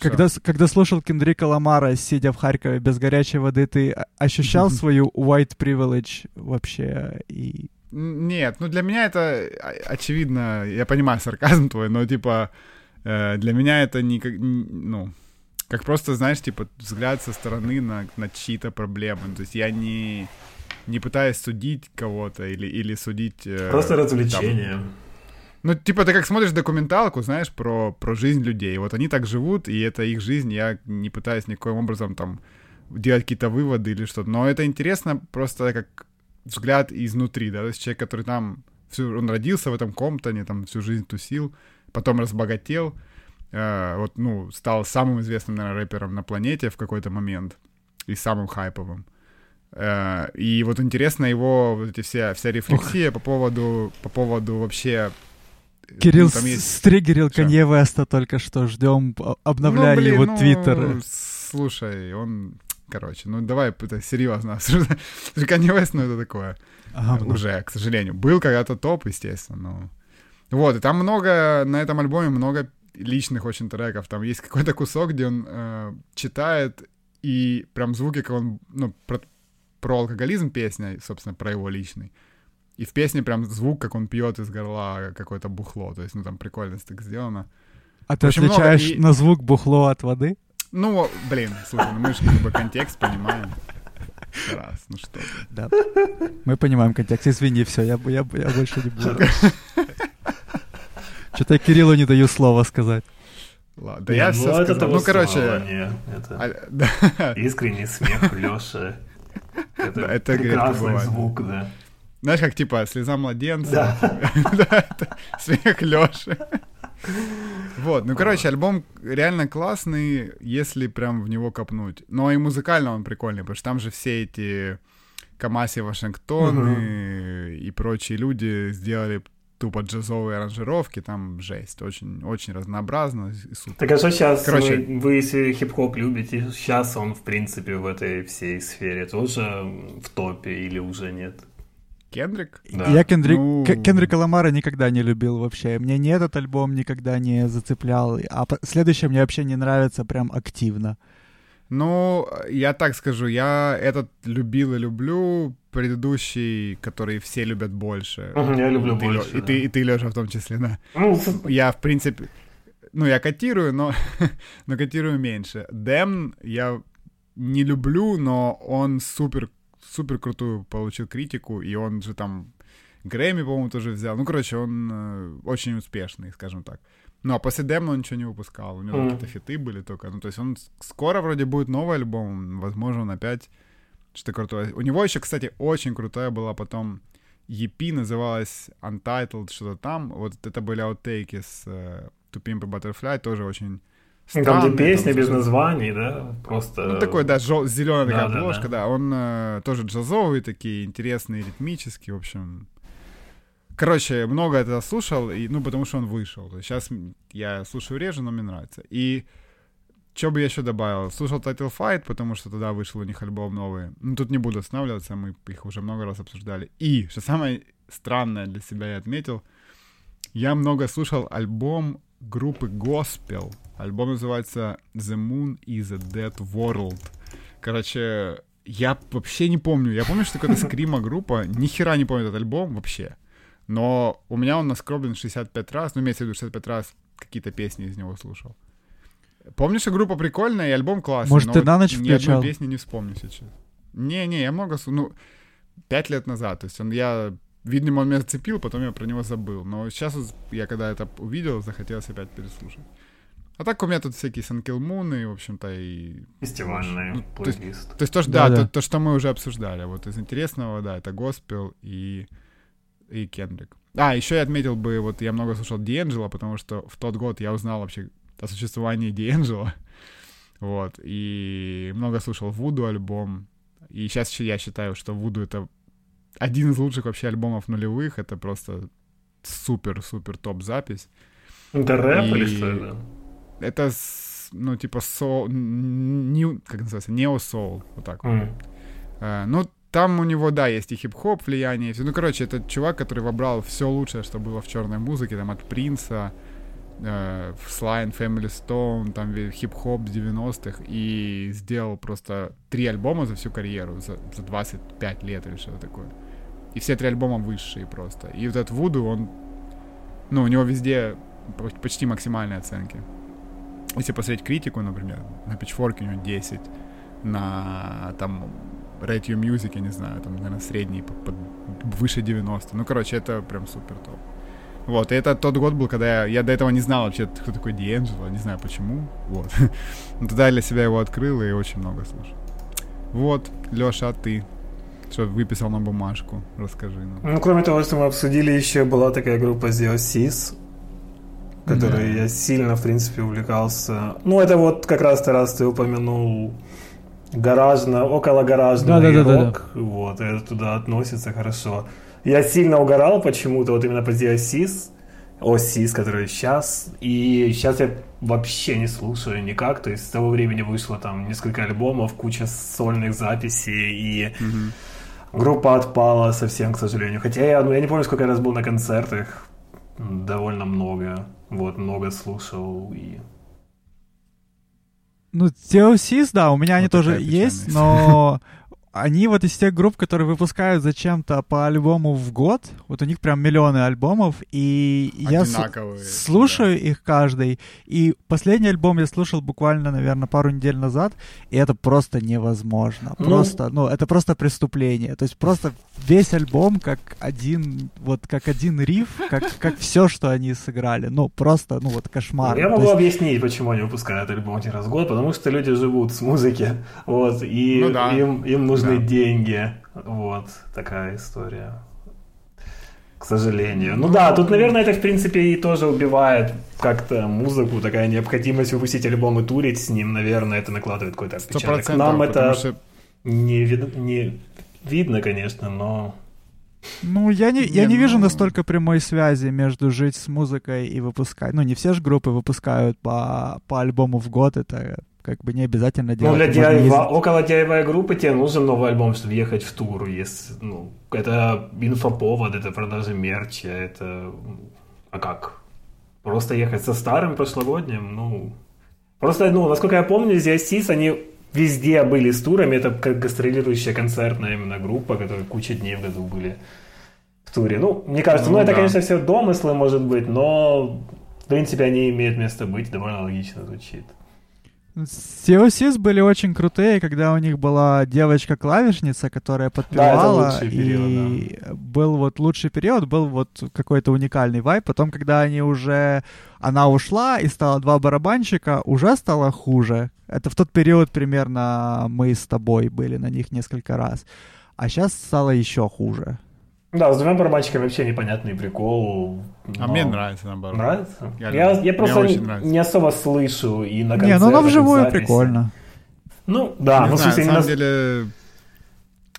когда, когда слушал Кендрика Ламара, сидя в Харькове без горячей воды, ты ощущал свою white privilege вообще? И... Нет, ну для меня это очевидно, я понимаю сарказм твой, но типа э, для меня это не как, ну, как просто, знаешь, типа взгляд со стороны на, на чьи-то проблемы. То есть я не, не пытаюсь судить кого-то или, или судить... Э, просто развлечение. Там, ну, типа, ты как смотришь документалку, знаешь, про, про жизнь людей. Вот они так живут, и это их жизнь. Я не пытаюсь никаким образом там делать какие-то выводы или что-то. Но это интересно просто как взгляд изнутри, да, то есть человек, который там, всю, он родился в этом Комптоне, там всю жизнь тусил, потом разбогател, э, вот, ну, стал самым известным, наверное, рэпером на планете в какой-то момент и самым хайповым. Э, и вот интересно его вот эти все, вся рефлексия по поводу, по поводу вообще Кирилл ну, есть... стригерил Канье Веста только что, ждем обновления ну, блин, его ну, твиттера. Слушай, он... Короче, ну давай это серьезно обсуждать. Канье Вест, ну это такое. Ага, Уже, к сожалению. Был когда-то топ, естественно, но... Вот, и там много, на этом альбоме много личных очень треков. Там есть какой-то кусок, где он э, читает, и прям звуки, как он, ну, про, про алкоголизм песня, собственно, про его личный. И в песне прям звук, как он пьет из горла какое-то бухло. То есть, ну, там прикольно так сделано. А ты общем, отличаешь много... на звук бухло от воды? Ну, блин, слушай, ну мы же как бы контекст понимаем. Раз, ну что ты. Да. Мы понимаем контекст. Извини, все, я, я, я больше не буду. Что-то я Кириллу не даю слова сказать. Ладно, да я ну, все сказал. Ну, короче... Это искренний смех Лёши. Это, это прекрасный звук, да. Знаешь, как типа слеза младенца. Смех Лёши. Вот, ну, короче, альбом реально классный, если прям в него копнуть. Но и музыкально он прикольный, потому что там же все эти Камаси Вашингтон угу. и, и прочие люди сделали тупо джазовые аранжировки, там жесть, очень, очень разнообразно и супер. Так а что сейчас, Короче, вы, вы если хип-хоп любите, сейчас он, в принципе, в этой всей сфере тоже в топе или уже нет? Кендрик? Да. Я Кендрик, ну... Кендрика Ламара никогда не любил вообще. Мне не этот альбом никогда не зацеплял. А следующее мне вообще не нравится прям активно. Ну, я так скажу, я этот любил и люблю, предыдущий, который все любят больше. я люблю и больше. Ты, да. и, ты, и ты, Леша, в том числе, да. Ну, я, в принципе, ну, я котирую, но, но котирую меньше. Дэм я не люблю, но он супер супер крутую получил критику, и он же там Грэмми, по-моему, тоже взял. Ну, короче, он э, очень успешный, скажем так. Ну, а после Демна он ничего не выпускал. У него mm. какие-то фиты были только. Ну, то есть он скоро вроде будет новый альбом. Возможно, он опять что-то крутое. У него еще, кстати, очень крутая была потом EP, называлась Untitled, что-то там. Вот это были аутейки с uh, To Pimp Butterfly, тоже очень Странный, там, где песня там, без названий, да, просто... Ну, такой, да, жел... зеленая такая да, обложка, да, да. да. Он э, тоже джазовый, такие интересные, ритмические, в общем... Короче, много это слушал, и, ну, потому что он вышел. Сейчас я слушаю реже, но мне нравится. И что бы я еще добавил? Слушал Title Fight, потому что тогда вышел у них альбом новый. Ну, тут не буду останавливаться, мы их уже много раз обсуждали. И, что самое странное для себя я отметил. Я много слушал альбом группы Gospel. Альбом называется The Moon is a Dead World. Короче, я вообще не помню. Я помню, что какая-то скрима группа. Ни хера не помню этот альбом вообще. Но у меня он наскроблен 65 раз. Ну, имеется в виду 65 раз какие-то песни из него слушал. Помнишь, что группа прикольная и альбом классный. Может, ты вот на ночь ни одной включал? песни не вспомню сейчас. Не-не, я много... Ну, пять лет назад. То есть он я... Видимо, он меня зацепил, потом я про него забыл. Но сейчас я, когда это увидел, захотелось опять переслушать. А так у меня тут всякие Санкилмуны, и, в общем-то, и... Фестивальный Ну, то есть- плейлист. То есть то, что, да, Да-да. то, то, что мы уже обсуждали. Вот из интересного, да, это Госпел и, и Кендрик. А, еще я отметил бы, вот я много слушал Диэнджело, потому что в тот год я узнал вообще о существовании Диэнджело. Вот, и много слушал Вуду альбом. И сейчас я считаю, что Вуду это один из лучших вообще альбомов нулевых. Это просто супер-супер топ-запись. Это рэп или И- что это? Это, ну, типа, со... нью- как называется? Нео-соул. Вот так вот. М. Э, ну, там у него, да, есть и хип-хоп влияние. и всё. Ну, короче, это чувак, который вобрал все лучшее, что было в черной музыке, там, от Принца, э, Слайн, Family Stone, там, хип-хоп с 90-х, и сделал просто три альбома за всю карьеру, за, за 25 лет или что-то такое. И все три альбома высшие просто. И вот этот Вуду, он, ну, у него везде по- почти максимальные оценки. Если посмотреть критику, например, на Pitchfork у него 10, на там Rate Your Music, я не знаю, там, наверное, средний, по- по- выше 90. Ну, короче, это прям супер топ. Вот, и это тот год был, когда я, я до этого не знал вообще, кто такой Диэнджело, не знаю почему, вот. Но тогда я для себя его открыл и очень много слушал. Вот, Лёша, а ты? Что выписал на бумажку? Расскажи нам. Ну, кроме того, что мы обсудили, еще была такая группа The Oasis, которой Да. я сильно, в принципе, увлекался. Ну, это вот как раз-то раз ты упомянул гаражно, около гаражный Да-да-да-да-да. рок. Вот, это туда относится хорошо. Я сильно угорал почему-то, вот именно по Oasis, Oasis, который сейчас, и сейчас я вообще не слушаю никак, то есть с того времени вышло там несколько альбомов, куча сольных записей, и группа отпала совсем, к сожалению. Хотя я, ну, я не помню, сколько я раз был на концертах, довольно много, вот, много слушал, и Ну, TLCs, да, у меня они Вот тоже такая печальная есть, но они вот из тех групп, которые выпускают зачем-то по альбому в год. Вот у них прям миллионы альбомов, и я с- Одинаковые, слушаю их каждый. И последний альбом я слушал буквально, наверное, пару недель назад, и это просто невозможно. Ну. Просто, ну, это просто преступление. То есть просто весь альбом как один, вот как один риф, как, как все, что они сыграли. Ну, просто, ну, вот кошмар. Я могу есть- объяснить, почему они выпускают альбом один раз в год, потому что люди живут с музыки, вот, и Ну да. им, им нужны деньги, вот, такая история. К сожалению. Ну да, тут, наверное, это, в принципе, и тоже убивает как-то музыку, такая необходимость выпустить альбом и турить с ним, наверное, это накладывает какой-то отпечаток. Нам это что не, вид- не видно, конечно, но... Ну, я не, я Не, вижу настолько прямой связи между жить с музыкой и выпускать. Ну, не все же группы выпускают по, по альбому в год, это как бы не обязательно Ну, делать. для можно DIY, ездить. около DIY группы тебе нужен новый альбом, чтобы ехать в тур. Если, ну, это инфоповод, это продажи мерча, это... А как? Просто ехать со старым прошлогодним, ну... Просто, ну, насколько я помню, The Oasis, они везде были с турами, это как гастролирующая концертная именно группа, которая куча дней в году были в туре. Ну, мне кажется, ну, Ну, это, да. конечно, все домыслы, может быть, но, в принципе, они имеют место быть, довольно логично звучит. COCs были очень крутые, когда у них была девочка-клавишница, которая подпевала, лучший и период, был вот лучший период, был вот какой-то уникальный вайб. Потом, когда они уже... Она ушла и стало два барабанщика, уже стало хуже. Это в тот период примерно мы с тобой были на них несколько раз. А сейчас стало еще хуже. Да, с двумя барабанщиками вообще непонятный прикол. А но- мне нравится, наоборот. Нравится? Я Я, я просто Мне не- нравится. не особо слышу и на Не, концертах, ну она и вживую записи. прикольно. Ну, да, не ну, в знаю, смысле, на самом с- деле,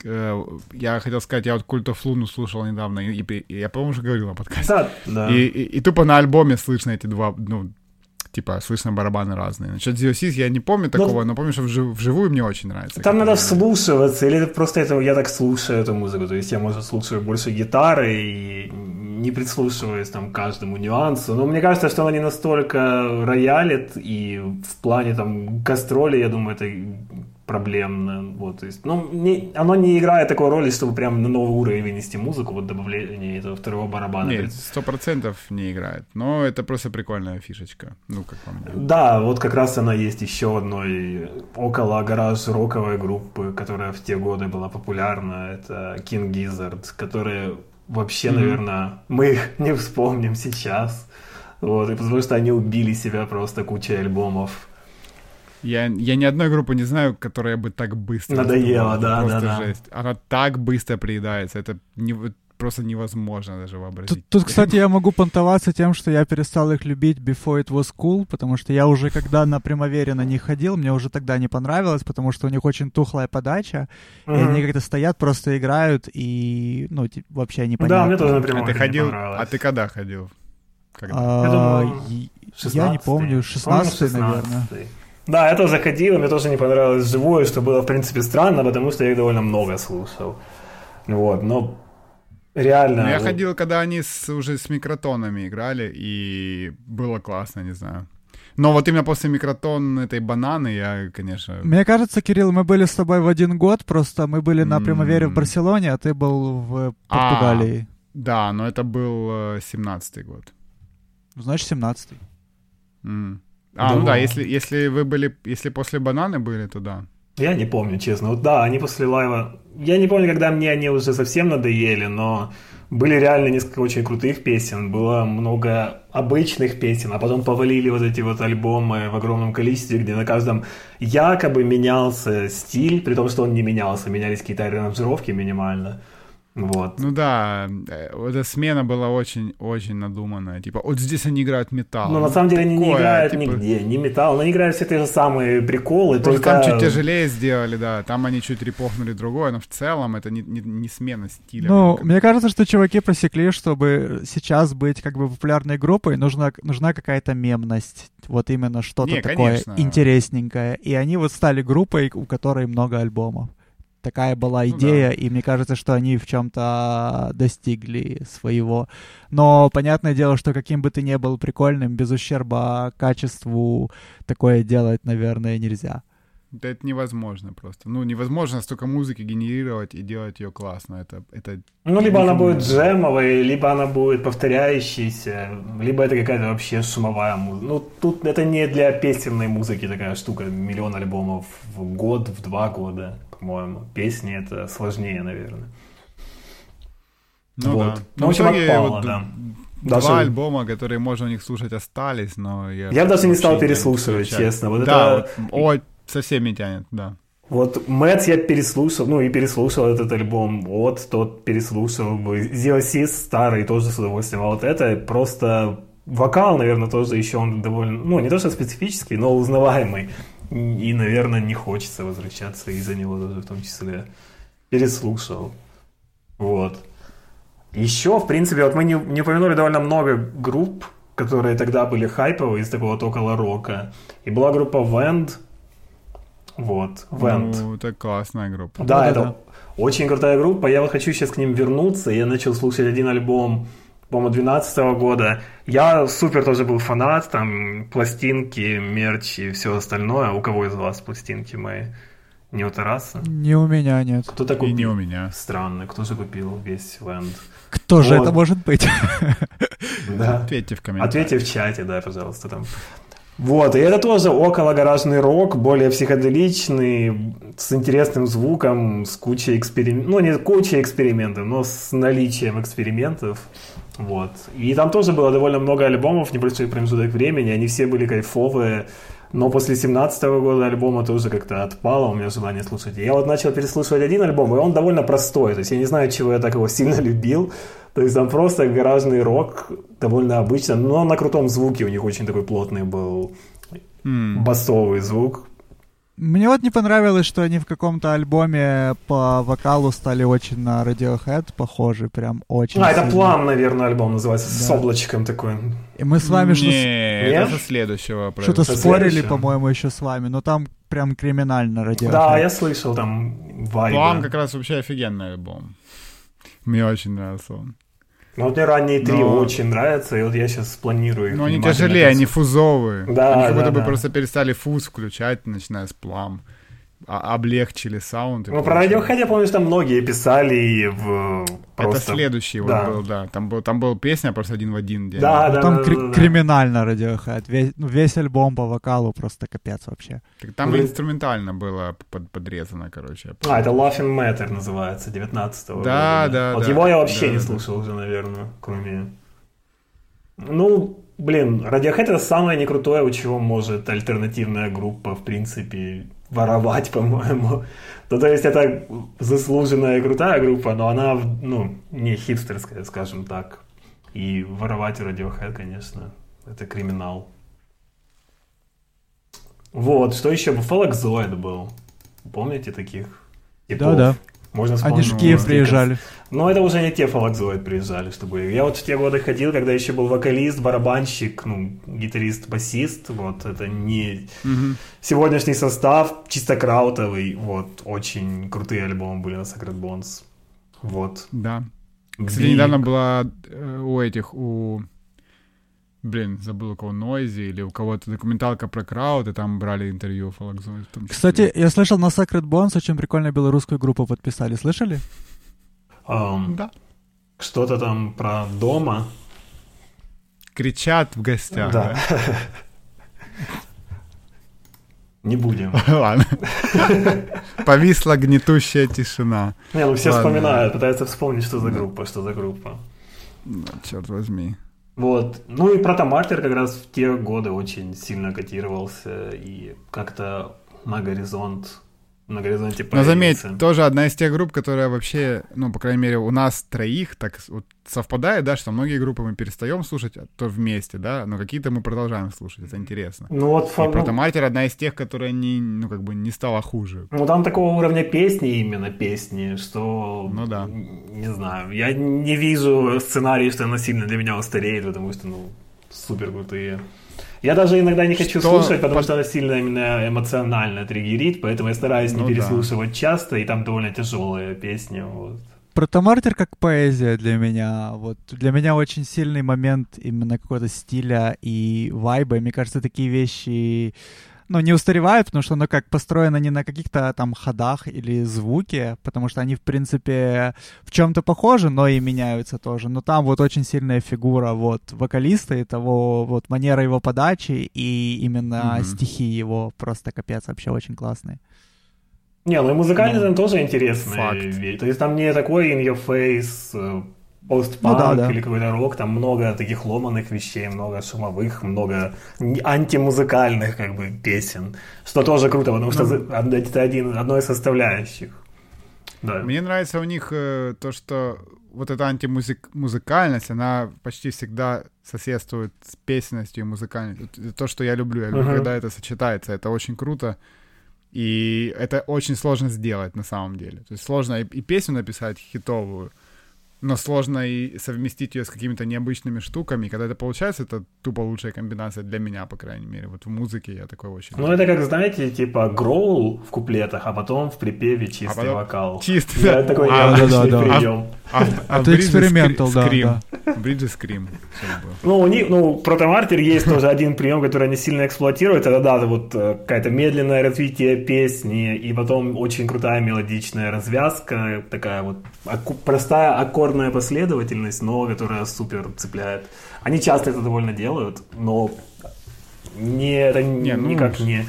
э, я хотел сказать, я вот Cult of Luna слушал недавно, и, и я, по-моему, уже говорил на подкасте. Да, да. И, и- и тупо на альбоме слышно эти два, ну, типа, слышно барабаны разные. Насчет ZOC я не помню ну, такого, ну, но помню, что вжив- вживую мне очень нравится. Там надо вслушиваться, или просто это я так слушаю эту музыку, то есть я, может, слушаю больше гитары и не прислушиваясь там к каждому нюансу. Но мне кажется, что она не настолько роялит, и в плане там гастроли, я думаю, это проблемно. Вот, то есть, ну, не, оно не играет такой роли, чтобы прям на новый уровень вынести музыку, вот добавление этого второго барабана. Нет, сто процентов не играет, но это просто прикольная фишечка, ну, как по мне. Да, вот как раз она есть еще одной около гараж роковой группы, которая в те годы была популярна, это King Gizzard, которые вообще, mm-hmm. наверное, мы их не вспомним сейчас, вот, и потому что они убили себя просто кучей альбомов. Я, я ни одной группы не знаю, которая бы так быстро... Надоела, да, да, да. Жесть. Она так быстро приедается. Это не, просто невозможно даже вообразить. Тут, тут, кстати, я могу понтоваться тем, что я перестал их любить before it was cool, потому что я уже, когда на Примавере на них ходил, мне уже тогда не понравилось, потому что у них очень тухлая подача, uh-huh. и они как-то стоят, просто играют, и, ну, типа, вообще непонятно. Да, мне тоже на Примавере а ты ходил, А ты когда ходил? Когда? А, я, думаю, я не помню, 16 наверное. Да, я тоже ходил, мне тоже не понравилось живое, что было, в принципе, странно, потому что я их довольно много слушал. Вот, но реально... Ну, я ходил, когда они с, уже с микротонами играли, и было классно, не знаю. Но вот именно после микротон этой бананы я, конечно... Мне кажется, Кирилл, мы были с тобой в один год, просто мы были на Примавере в Барселоне, а ты был в Португалии. А, да, но это был 17-й год. Значит, 17-й. Mm. А, Думал. ну да, если, если вы были, если после бананы были, то да. Я не помню, честно. Вот да, они после лайва... Я не помню, когда мне они уже совсем надоели, но были реально несколько очень крутых песен, было много обычных песен, а потом повалили вот эти вот альбомы в огромном количестве, где на каждом якобы менялся стиль, при том, что он не менялся, менялись какие-то аранжировки минимально. Вот. Ну да, э, эта смена была очень-очень надуманная. Типа, вот здесь они играют металл. Но ну, на самом деле они не играют типа... нигде, не металл. Они играют все те же самые приколы, Просто только... там чуть тяжелее сделали, да. Там они чуть репохнули другое, но в целом это не, не, не смена стиля. Ну, мне кажется, что чуваки просекли, чтобы сейчас быть как бы популярной группой, нужна, нужна какая-то мемность. Вот именно что-то не, такое конечно. интересненькое. И они вот стали группой, у которой много альбомов такая была идея, ну, да. и мне кажется, что они в чем-то достигли своего. Но понятное дело, что каким бы ты ни был прикольным, без ущерба качеству такое делать, наверное, нельзя. Да это невозможно просто. Ну, невозможно столько музыки генерировать и делать ее классно. Это, это ну, либо она будет джемовой, либо она будет повторяющейся, либо это какая-то вообще шумовая музыка. Ну, тут это не для песенной музыки такая штука, миллион альбомов в год, в два года по-моему. Песни это сложнее, наверное. Ну вот. да. Ну, в общем, отпало, вот да. Два даже... альбома, которые можно у них слушать, остались, но я... Я даже не стал переслушивать, честно. Вот да, это... вот, о, совсем не тянет, да. Вот Мэтт я переслушал, ну и переслушал этот альбом, вот тот переслушал. Зиосис старый тоже с удовольствием, а вот это просто вокал, наверное, тоже еще он довольно, ну не то что специфический, но узнаваемый. И, наверное, не хочется возвращаться из-за него даже в том числе. Переслушал. Вот. Еще, в принципе, вот мы не, не упомянули довольно много групп, которые тогда были хайповые из такого вот около рока. И была группа Vend. Вот, Vend. Ну, это классная группа. Да, да это да. очень крутая группа. Я вот хочу сейчас к ним вернуться. Я начал слушать один альбом по-моему, 12 года. Я супер тоже был фанат, там, пластинки, мерч и все остальное. У кого из вас пластинки мои? Не у Тараса? Не у меня нет. Кто-то купил? И не у меня. Странно, кто же купил весь ленд? Кто вот. же это может быть? Да. Ответьте в комментариях. Ответьте в чате, да, пожалуйста, там. Вот, и это тоже около гаражный рок, более психоделичный, с интересным звуком, с кучей экспериментов, ну не кучей экспериментов, но с наличием экспериментов. Вот. И там тоже было довольно много альбомов, небольшой промежуток времени, они все были кайфовые, но после 17 года альбома тоже как-то отпало у меня желание слушать. Я вот начал переслушивать один альбом, и он довольно простой, то есть я не знаю, чего я так его сильно любил, то есть там просто гаражный рок, довольно обычно, но на крутом звуке у них очень такой плотный был mm. басовый звук. Мне вот не понравилось, что они в каком-то альбоме по вокалу стали очень на Radiohead похожи, прям очень А, это сильно. Плам, наверное, альбом называется, с Да. облачком такой. И мы с вами что-то это со следующего. что-то спорили, по-моему, еще с вами, но там прям криминально Radiohead. Да, я слышал там вайбы. Плам как раз вообще офигенный альбом. Мне очень нравился он. Ну, вот мне ранние три Но- очень нравятся, и вот я сейчас планирую их Но они тяжелее, они фузовые. Да, они как да, будто бы да. просто перестали фуз включать, начиная с плам. Облегчили саунд. Ну, про. Radiohead, я помню, что там многие писали и в... Это Просто... следующий вот Да. был, да. Там был, там был песня просто один в один. где Да, да, Там да, кри- да, да. криминально Radiohead. Весь, ну, весь альбом по вокалу просто капец вообще. Так Там Блин. инструментально было под- подрезано, короче. А, это Laughing Matter называется, 19-го. Да, года, да, Вот да. его я вообще Да, не да. слушал уже, наверное, кроме... Ну, блин, Radiohead это самое некрутое, у чего может альтернативная группа, в принципе, воровать, по-моему. Ну, то есть это заслуженная крутая группа, но она, ну, не хипстерская, скажем так. И воровать у Radiohead, конечно, это криминал. Вот, что еще? Фалакзоид был. Помните таких? типов? Да-да. Можно Они же в Киев приезжали. Но это уже не те фалакзоид приезжали, чтобы... Я вот в те годы ходил, когда еще был вокалист, барабанщик, ну, гитарист, басист, вот, это не Мгм. сегодняшний состав, чисто краутовый, вот, очень крутые альбомы были на Sacred Bones, вот. Да. Кстати, недавно была э, у этих, у... Блин, забыл у кого, Нойзи или у кого-то документалка про крауд, и там брали интервью числе. Кстати, я слышал, на Sacred Bones очень прикольную белорусскую группу подписали. Слышали? Ам, Да. что-то там про дома, Кричат в гостях. да. Не будем. Ладно. Повисла гнетущая тишина. Не, ну все Ладно. вспоминают, пытаются вспомнить, что за группа, что за группа. Черт возьми. Вот. Ну и Протомартер как раз в те годы очень сильно котировался и как-то на горизонт, на горизонте Но появился. заметь, тоже одна из тех групп, которая вообще, ну, по крайней мере, у нас троих так вот совпадает, да, что многие группы мы перестаем слушать, а то вместе, да, но какие-то мы продолжаем слушать, это интересно. Ну вот, И Протоматер одна из тех, которая не, ну, как бы не стала хуже. ну там такого уровня песни именно песни, что... Ну да. Не знаю, я не вижу сценарий, что она сильно для меня устареет, потому что, ну, супер крутые. Я даже иногда не хочу Что слушать, потому что она сильно именно эмоционально триггерит, поэтому я стараюсь не Ну да. переслушивать часто, и там довольно тяжелые песни. Вот. Протомартер как поэзия для меня. Вот для меня очень сильный момент именно какого-то стиля и вайба. И Мне кажется, такие вещи ну, не устаревают, потому что оно как построено не на каких-то там ходах или звуке, потому что они, в принципе, в чем-то похожи, но и меняются тоже. Но там вот очень сильная фигура вот вокалиста и того, вот манера его подачи и именно Мгм. стихи его просто капец, вообще очень классные. Не, ну и музыкально Ну, там тоже интересные факт. То есть там не такой in your face э, постпанк Ну да, да. или какой-то рок, там много таких ломаных вещей, много шумовых, много антимузыкальных как бы песен, что тоже круто, потому что Ну. это один, одно из составляющих. Да. Мне нравится у них э, то, что вот эта антимузыкальность, она почти всегда соседствует с песенностью и музыкальностью. То, что я люблю. Я люблю, Мгм. когда это сочетается. Это очень круто. И это очень сложно сделать на самом деле. То есть сложно и, и песню написать хитовую, но сложно и совместить ее с какими-то необычными штуками. И когда это получается, это тупо лучшая комбинация для меня, по крайней мере. Вот в музыке я такой очень... Ну это как, знаете, типа гроул в куплетах, а потом в припеве чистый потом вокал. чистый, Да, да. такой А, необычный да-да-да. прием. А, А ты экспериментал, да, скрим. Бриджи скрим. Ну, у них, ну, Протомартер есть тоже один прием, который они сильно эксплуатируют. Это, да, вот э, какая-то медленное развитие песни, и потом очень крутая мелодичная развязка, такая вот аку- простая аккордная последовательность, но которая супер цепляет. Они часто это довольно делают, но не, это Не, ну, никак не,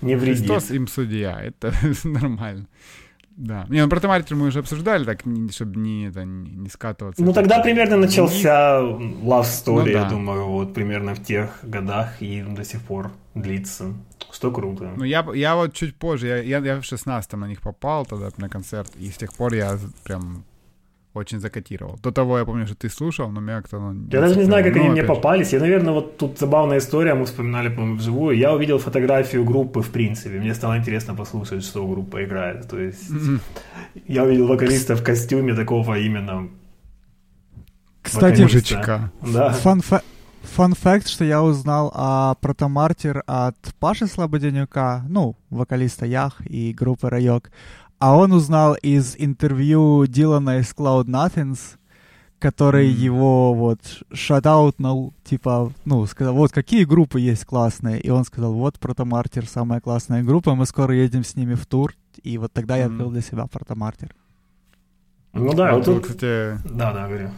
не вредит. Христос им судья, это нормально. Да. Не, ну про Томатер мы уже обсуждали, так, чтобы не, это, не, скатываться. Ну, тогда примерно начался Love Story, Ну, я да. думаю, вот примерно в тех годах и до сих пор длится. Что круто. Ну, я, я вот чуть позже, я, я, я в 16 на них попал тогда на концерт, и с тех пор я прям очень закатировал. До того я помню, что ты слушал, но меня как-то... Ну, я даже не знаю, как ну, они мне попались. Я, наверное, вот тут забавная история, мы вспоминали, по-моему, вживую. Я увидел фотографию группы, в принципе. Мне стало интересно послушать, что группа играет. То есть mm-hmm. я увидел вокалиста в костюме такого именно... Кстати, мужичка. Да. Фан, Фан факт, что я узнал о Протомартир от Паши Слободенюка, ну, вокалиста Ях и группы Райок. А он узнал из интервью Дилана из Cloud Nothings, который mm. его вот шатаутнул, типа, ну, сказал, вот какие группы есть классные. И он сказал, вот Протомартир самая классная группа, мы скоро едем с ними в тур. И вот тогда mm. я открыл для себя Протомартир. Ну да, вот тут... Кстати... Да, да, говорю.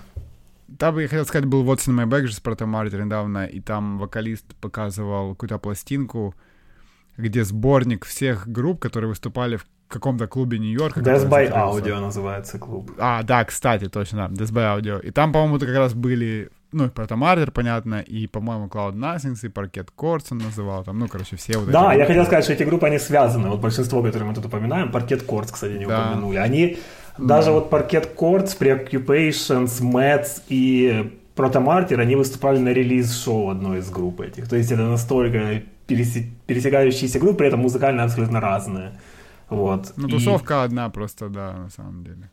Там, я хотел сказать, был What's in My Bag же с Протомартир недавно, и там вокалист показывал какую-то пластинку, где сборник всех групп, которые выступали в каком-то клубе Нью-Йорка. Death by Audio называется клуб. А, да, кстати, точно, да, Death by Audio. И там, по-моему, как раз были, ну, Протомартер, понятно, и, по-моему, Cloud Nothings, и Parquet Courts он называл, там, ну, короче, все вот Да, я хотел сказать, что эти группы, они связаны. Вот большинство, которые мы тут упоминаем, Parquet Courts, кстати, не да. упомянули. Они, даже вот Parquet Courts, Preoccupations, Mets и Протомартер, они выступали на релиз-шоу одной из групп этих. То есть это настолько пересекающиеся группы, при этом музыкально абсолютно разные. Вот. Ну, тусовка и... одна просто, да, на самом деле.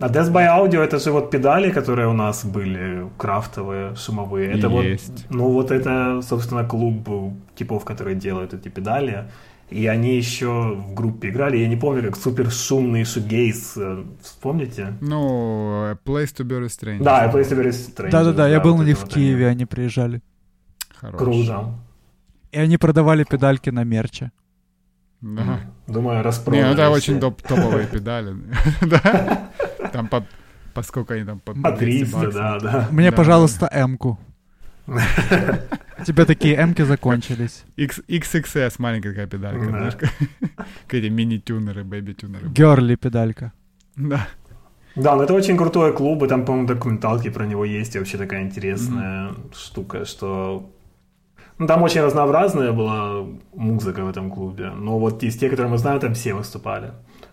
А Death by Audio это же вот педали, которые у нас были, крафтовые, шумовые. Это Есть. вот, ну вот это, собственно, клуб типов, которые делают эти педали. И они еще в группе играли. Я не помню, как супер шумный шугейс. Э, вспомните? Ну, Place to be Restrained. Да, Place to be Restrained. Да-да-да, я был на них в Киеве, они приезжали. Хорош. Круто. И они продавали педальки на мерче. Да. Думаю, распродали. Не, ну это очень топ топовые педали. Да. Там по, по сколько они там? По, по 300, да, да. Мне, пожалуйста, М-ку. Тебе такие М-ки закончились. X, XXS, маленькая такая педалька, знаешь, какие мини-тюнеры, бэби-тюнеры. Герли педалька. Да. Да, ну это очень крутой клуб, и там, по-моему, документалки про него есть, и вообще такая интересная mm-hmm. штука, что ну, там очень разнообразная была музыка в этом клубе. Но вот из тех, которые мы знаем, там все выступали.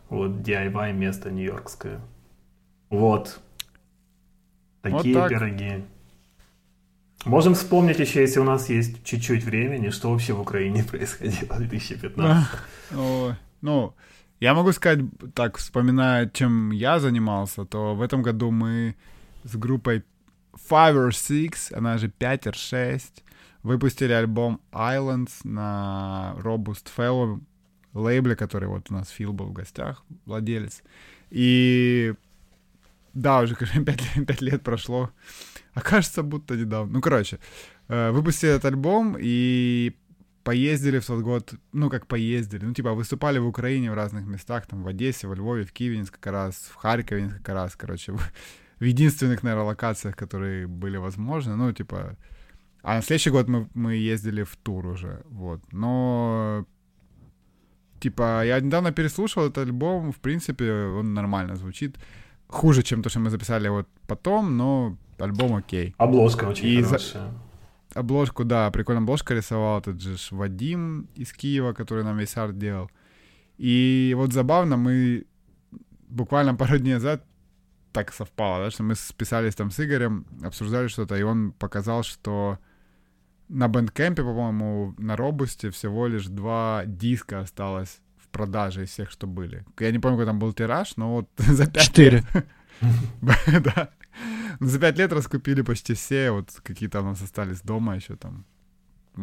Вот DIY место нью-йоркское. Вот. Такие вот так. пироги. Можем вспомнить еще, если у нас есть чуть-чуть времени, что вообще в Украине происходило в 2015. Ну, я могу сказать, так, вспоминая, чем я занимался, то в этом году мы с группой Five or Six, она же 5 or 6, выпустили альбом Islands на Robust Fellow лейбле, который вот у нас Фил был в гостях, владелец. И да, уже, конечно, 5, 5 лет прошло. А кажется, будто недавно. Ну, короче, э, выпустили этот альбом и поездили в тот год, ну, как поездили, ну, типа, выступали в Украине в разных местах, там, в Одессе, во Львове, в Киеве несколько раз, в Харькове несколько раз, короче, в, в единственных, наверное, локациях, которые были возможны, ну, типа, а на следующий год мы, мы ездили в тур уже, вот. Но, типа, я недавно переслушал этот альбом, в принципе, он нормально звучит. Хуже, чем то, что мы записали вот потом, но альбом окей. Обложка очень И хорошая. За... Обложку, да, прикольная обложка рисовал этот же Вадим из Киева, который нам весь арт делал. И вот забавно, мы буквально пару дней назад так совпало, да, что мы списались там с Игорем, обсуждали что-то, и он показал, что на Бендкемпе, по-моему, на Робусте всего лишь два диска осталось в продаже из всех, что были. Я не помню, какой там был тираж, но вот за пять Четыре. Да. За пять лет раскупили почти все, вот какие-то у нас остались дома еще там.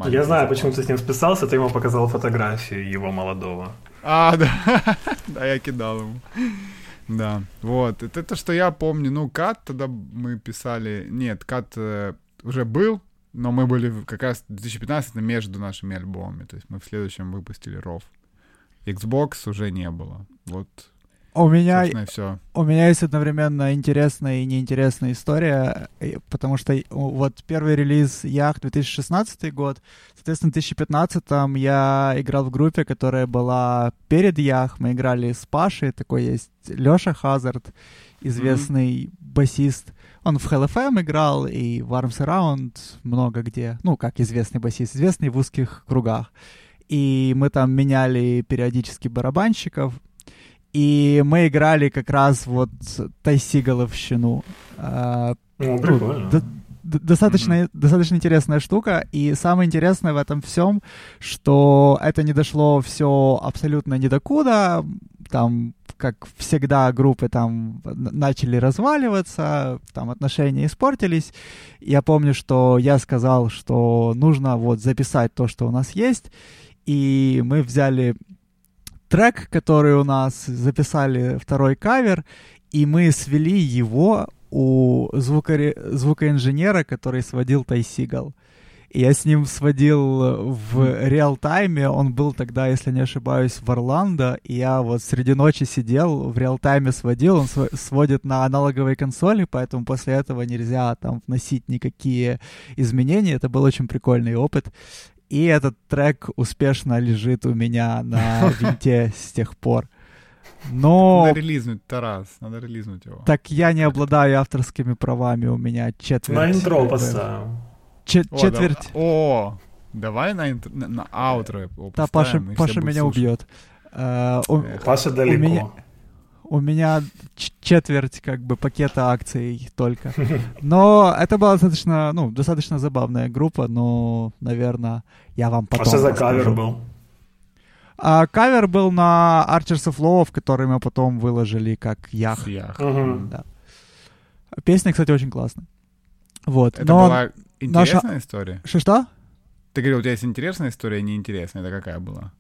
Я знаю, почему ты с ним списался, ты ему показал фотографию его молодого. А, да. Да, я кидал ему. Да, вот. Это то, что я помню. Ну, Кат тогда мы писали... Нет, Кат э, уже был, но мы были как раз 2015 между нашими альбомами. То есть мы в следующем выпустили ров. Xbox уже не было. Вот. У меня, все. у меня есть одновременно интересная и неинтересная история, потому что вот первый релиз Ях 2016 год, соответственно, в 2015 я играл в группе, которая была перед Ях, мы играли с Пашей, такой есть Лёша Хазард, известный mm-hmm. басист, он в Hell FM играл и в Arms Around много где. Ну, как известный басист, известный в узких кругах. И мы там меняли периодически барабанщиков. И мы играли как раз вот Тайсиголовщину. А, ну, прикольно. Достаточно, mm-hmm. достаточно интересная штука. И самое интересное в этом всем, что это не дошло все абсолютно ни до куда. Там, как всегда, группы там начали разваливаться, там отношения испортились. Я помню, что я сказал, что нужно вот записать то, что у нас есть. И мы взяли трек, который у нас, записали второй кавер, и мы свели его у звукоинженера, который сводил Тайсигал. И я с ним сводил в реал-тайме. Он был тогда, если не ошибаюсь, в Орландо. И я вот среди ночи сидел, в реал-тайме сводил. Он св- сводит на аналоговой консоли, поэтому после этого нельзя там вносить никакие изменения. Это был очень прикольный опыт. И этот трек успешно лежит у меня на винте с тех пор. Но... Надо релизнуть, Тарас, надо релизнуть его. Так я не обладаю авторскими правами, у меня четверть. На интро поставим. Чет О, четверть. Да, о, давай на, интро, на, на аутро Да, Паша, Паша меня слушать. убьет. Uh, у, Паша далеко. У меня, у меня четверть как бы пакета акций только. Но это была достаточно, ну, достаточно забавная группа, но, наверное, я вам потом А что за кавер был? А кавер был на Archers of Law, который мы потом выложили как Ях. Ях. Угу. Да. Песня, кстати, очень классная. Вот. Это Но была интересная наша... история? Что-что? Ты говорил, у тебя есть интересная история, неинтересная. Это какая была?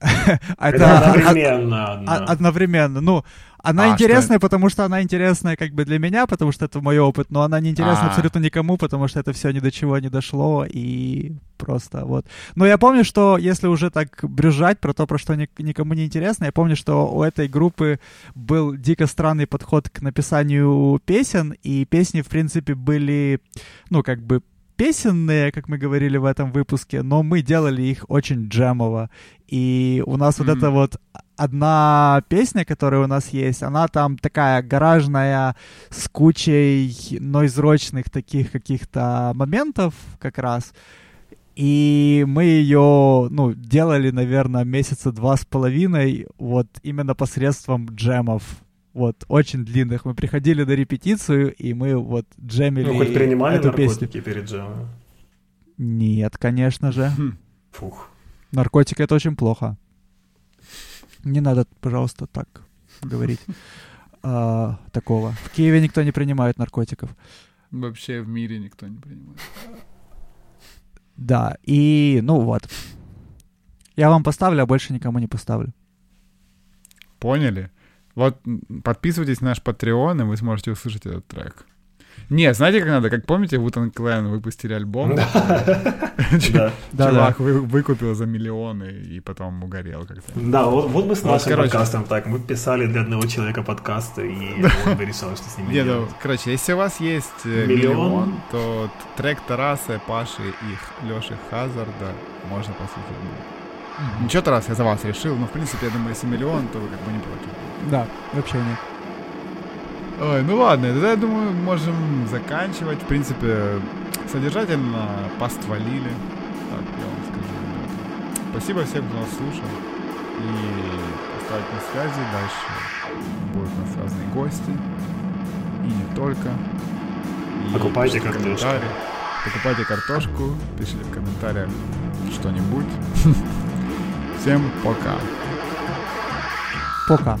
Это одновременно. Одновременно. Ну, она а, интересная, что? потому что она интересная как бы для меня, потому что это мой опыт, но она не интересна а. абсолютно никому, потому что это все ни до чего не дошло, и просто вот. Но я помню, что если уже так брюзжать про то, про что никому не интересно, я помню, что у этой группы был дико странный подход к написанию песен, и песни, в принципе, были, ну, как бы песенные, как мы говорили в этом выпуске, но мы делали их очень джемово. И у нас mm-hmm. вот эта вот одна песня, которая у нас есть, она там такая гаражная, с кучей нойзрочных таких каких-то моментов как раз. И мы ее, ну, делали, наверное, месяца два с половиной, вот именно посредством джемов вот, очень длинных. Мы приходили на репетицию, и мы вот джемили Ну, хоть принимали эту наркотики песню. перед джемом? Нет, конечно же. Хм. Фух. Наркотики — это очень плохо. Не надо, пожалуйста, так говорить. А, такого. В Киеве никто не принимает наркотиков. Вообще в мире никто не принимает. Да, и ну вот. Я вам поставлю, а больше никому не поставлю. Поняли? Вот подписывайтесь на наш Patreon, и вы сможете услышать этот трек. Не, знаете, как надо? Как помните, Вутан Клен выпустили альбом? Чувак выкупил за миллионы и потом угорел как-то. Да, вот бы с нашим подкастом так. Мы писали для одного человека подкасты, и он бы решил, что с ними ну, делать. Короче, если у вас есть э, миллион, то трек Тараса, Паши и Леши Хазарда можно послушать. Ничего, Тарас, я за вас решил, но в принципе, я думаю, если миллион, то вы как бы не против. Да, вообще нет. Ой, ну ладно, тогда, я думаю, можем заканчивать. В принципе, содержательно постволили. Так, я вам скажу, ребята. Спасибо всем, кто нас слушал. И оставайтесь на связи. Дальше будут у нас разные гости. И не только. И Покупайте картошку. Покупайте картошку, пишите в комментариях что-нибудь. Всем пока. Пока.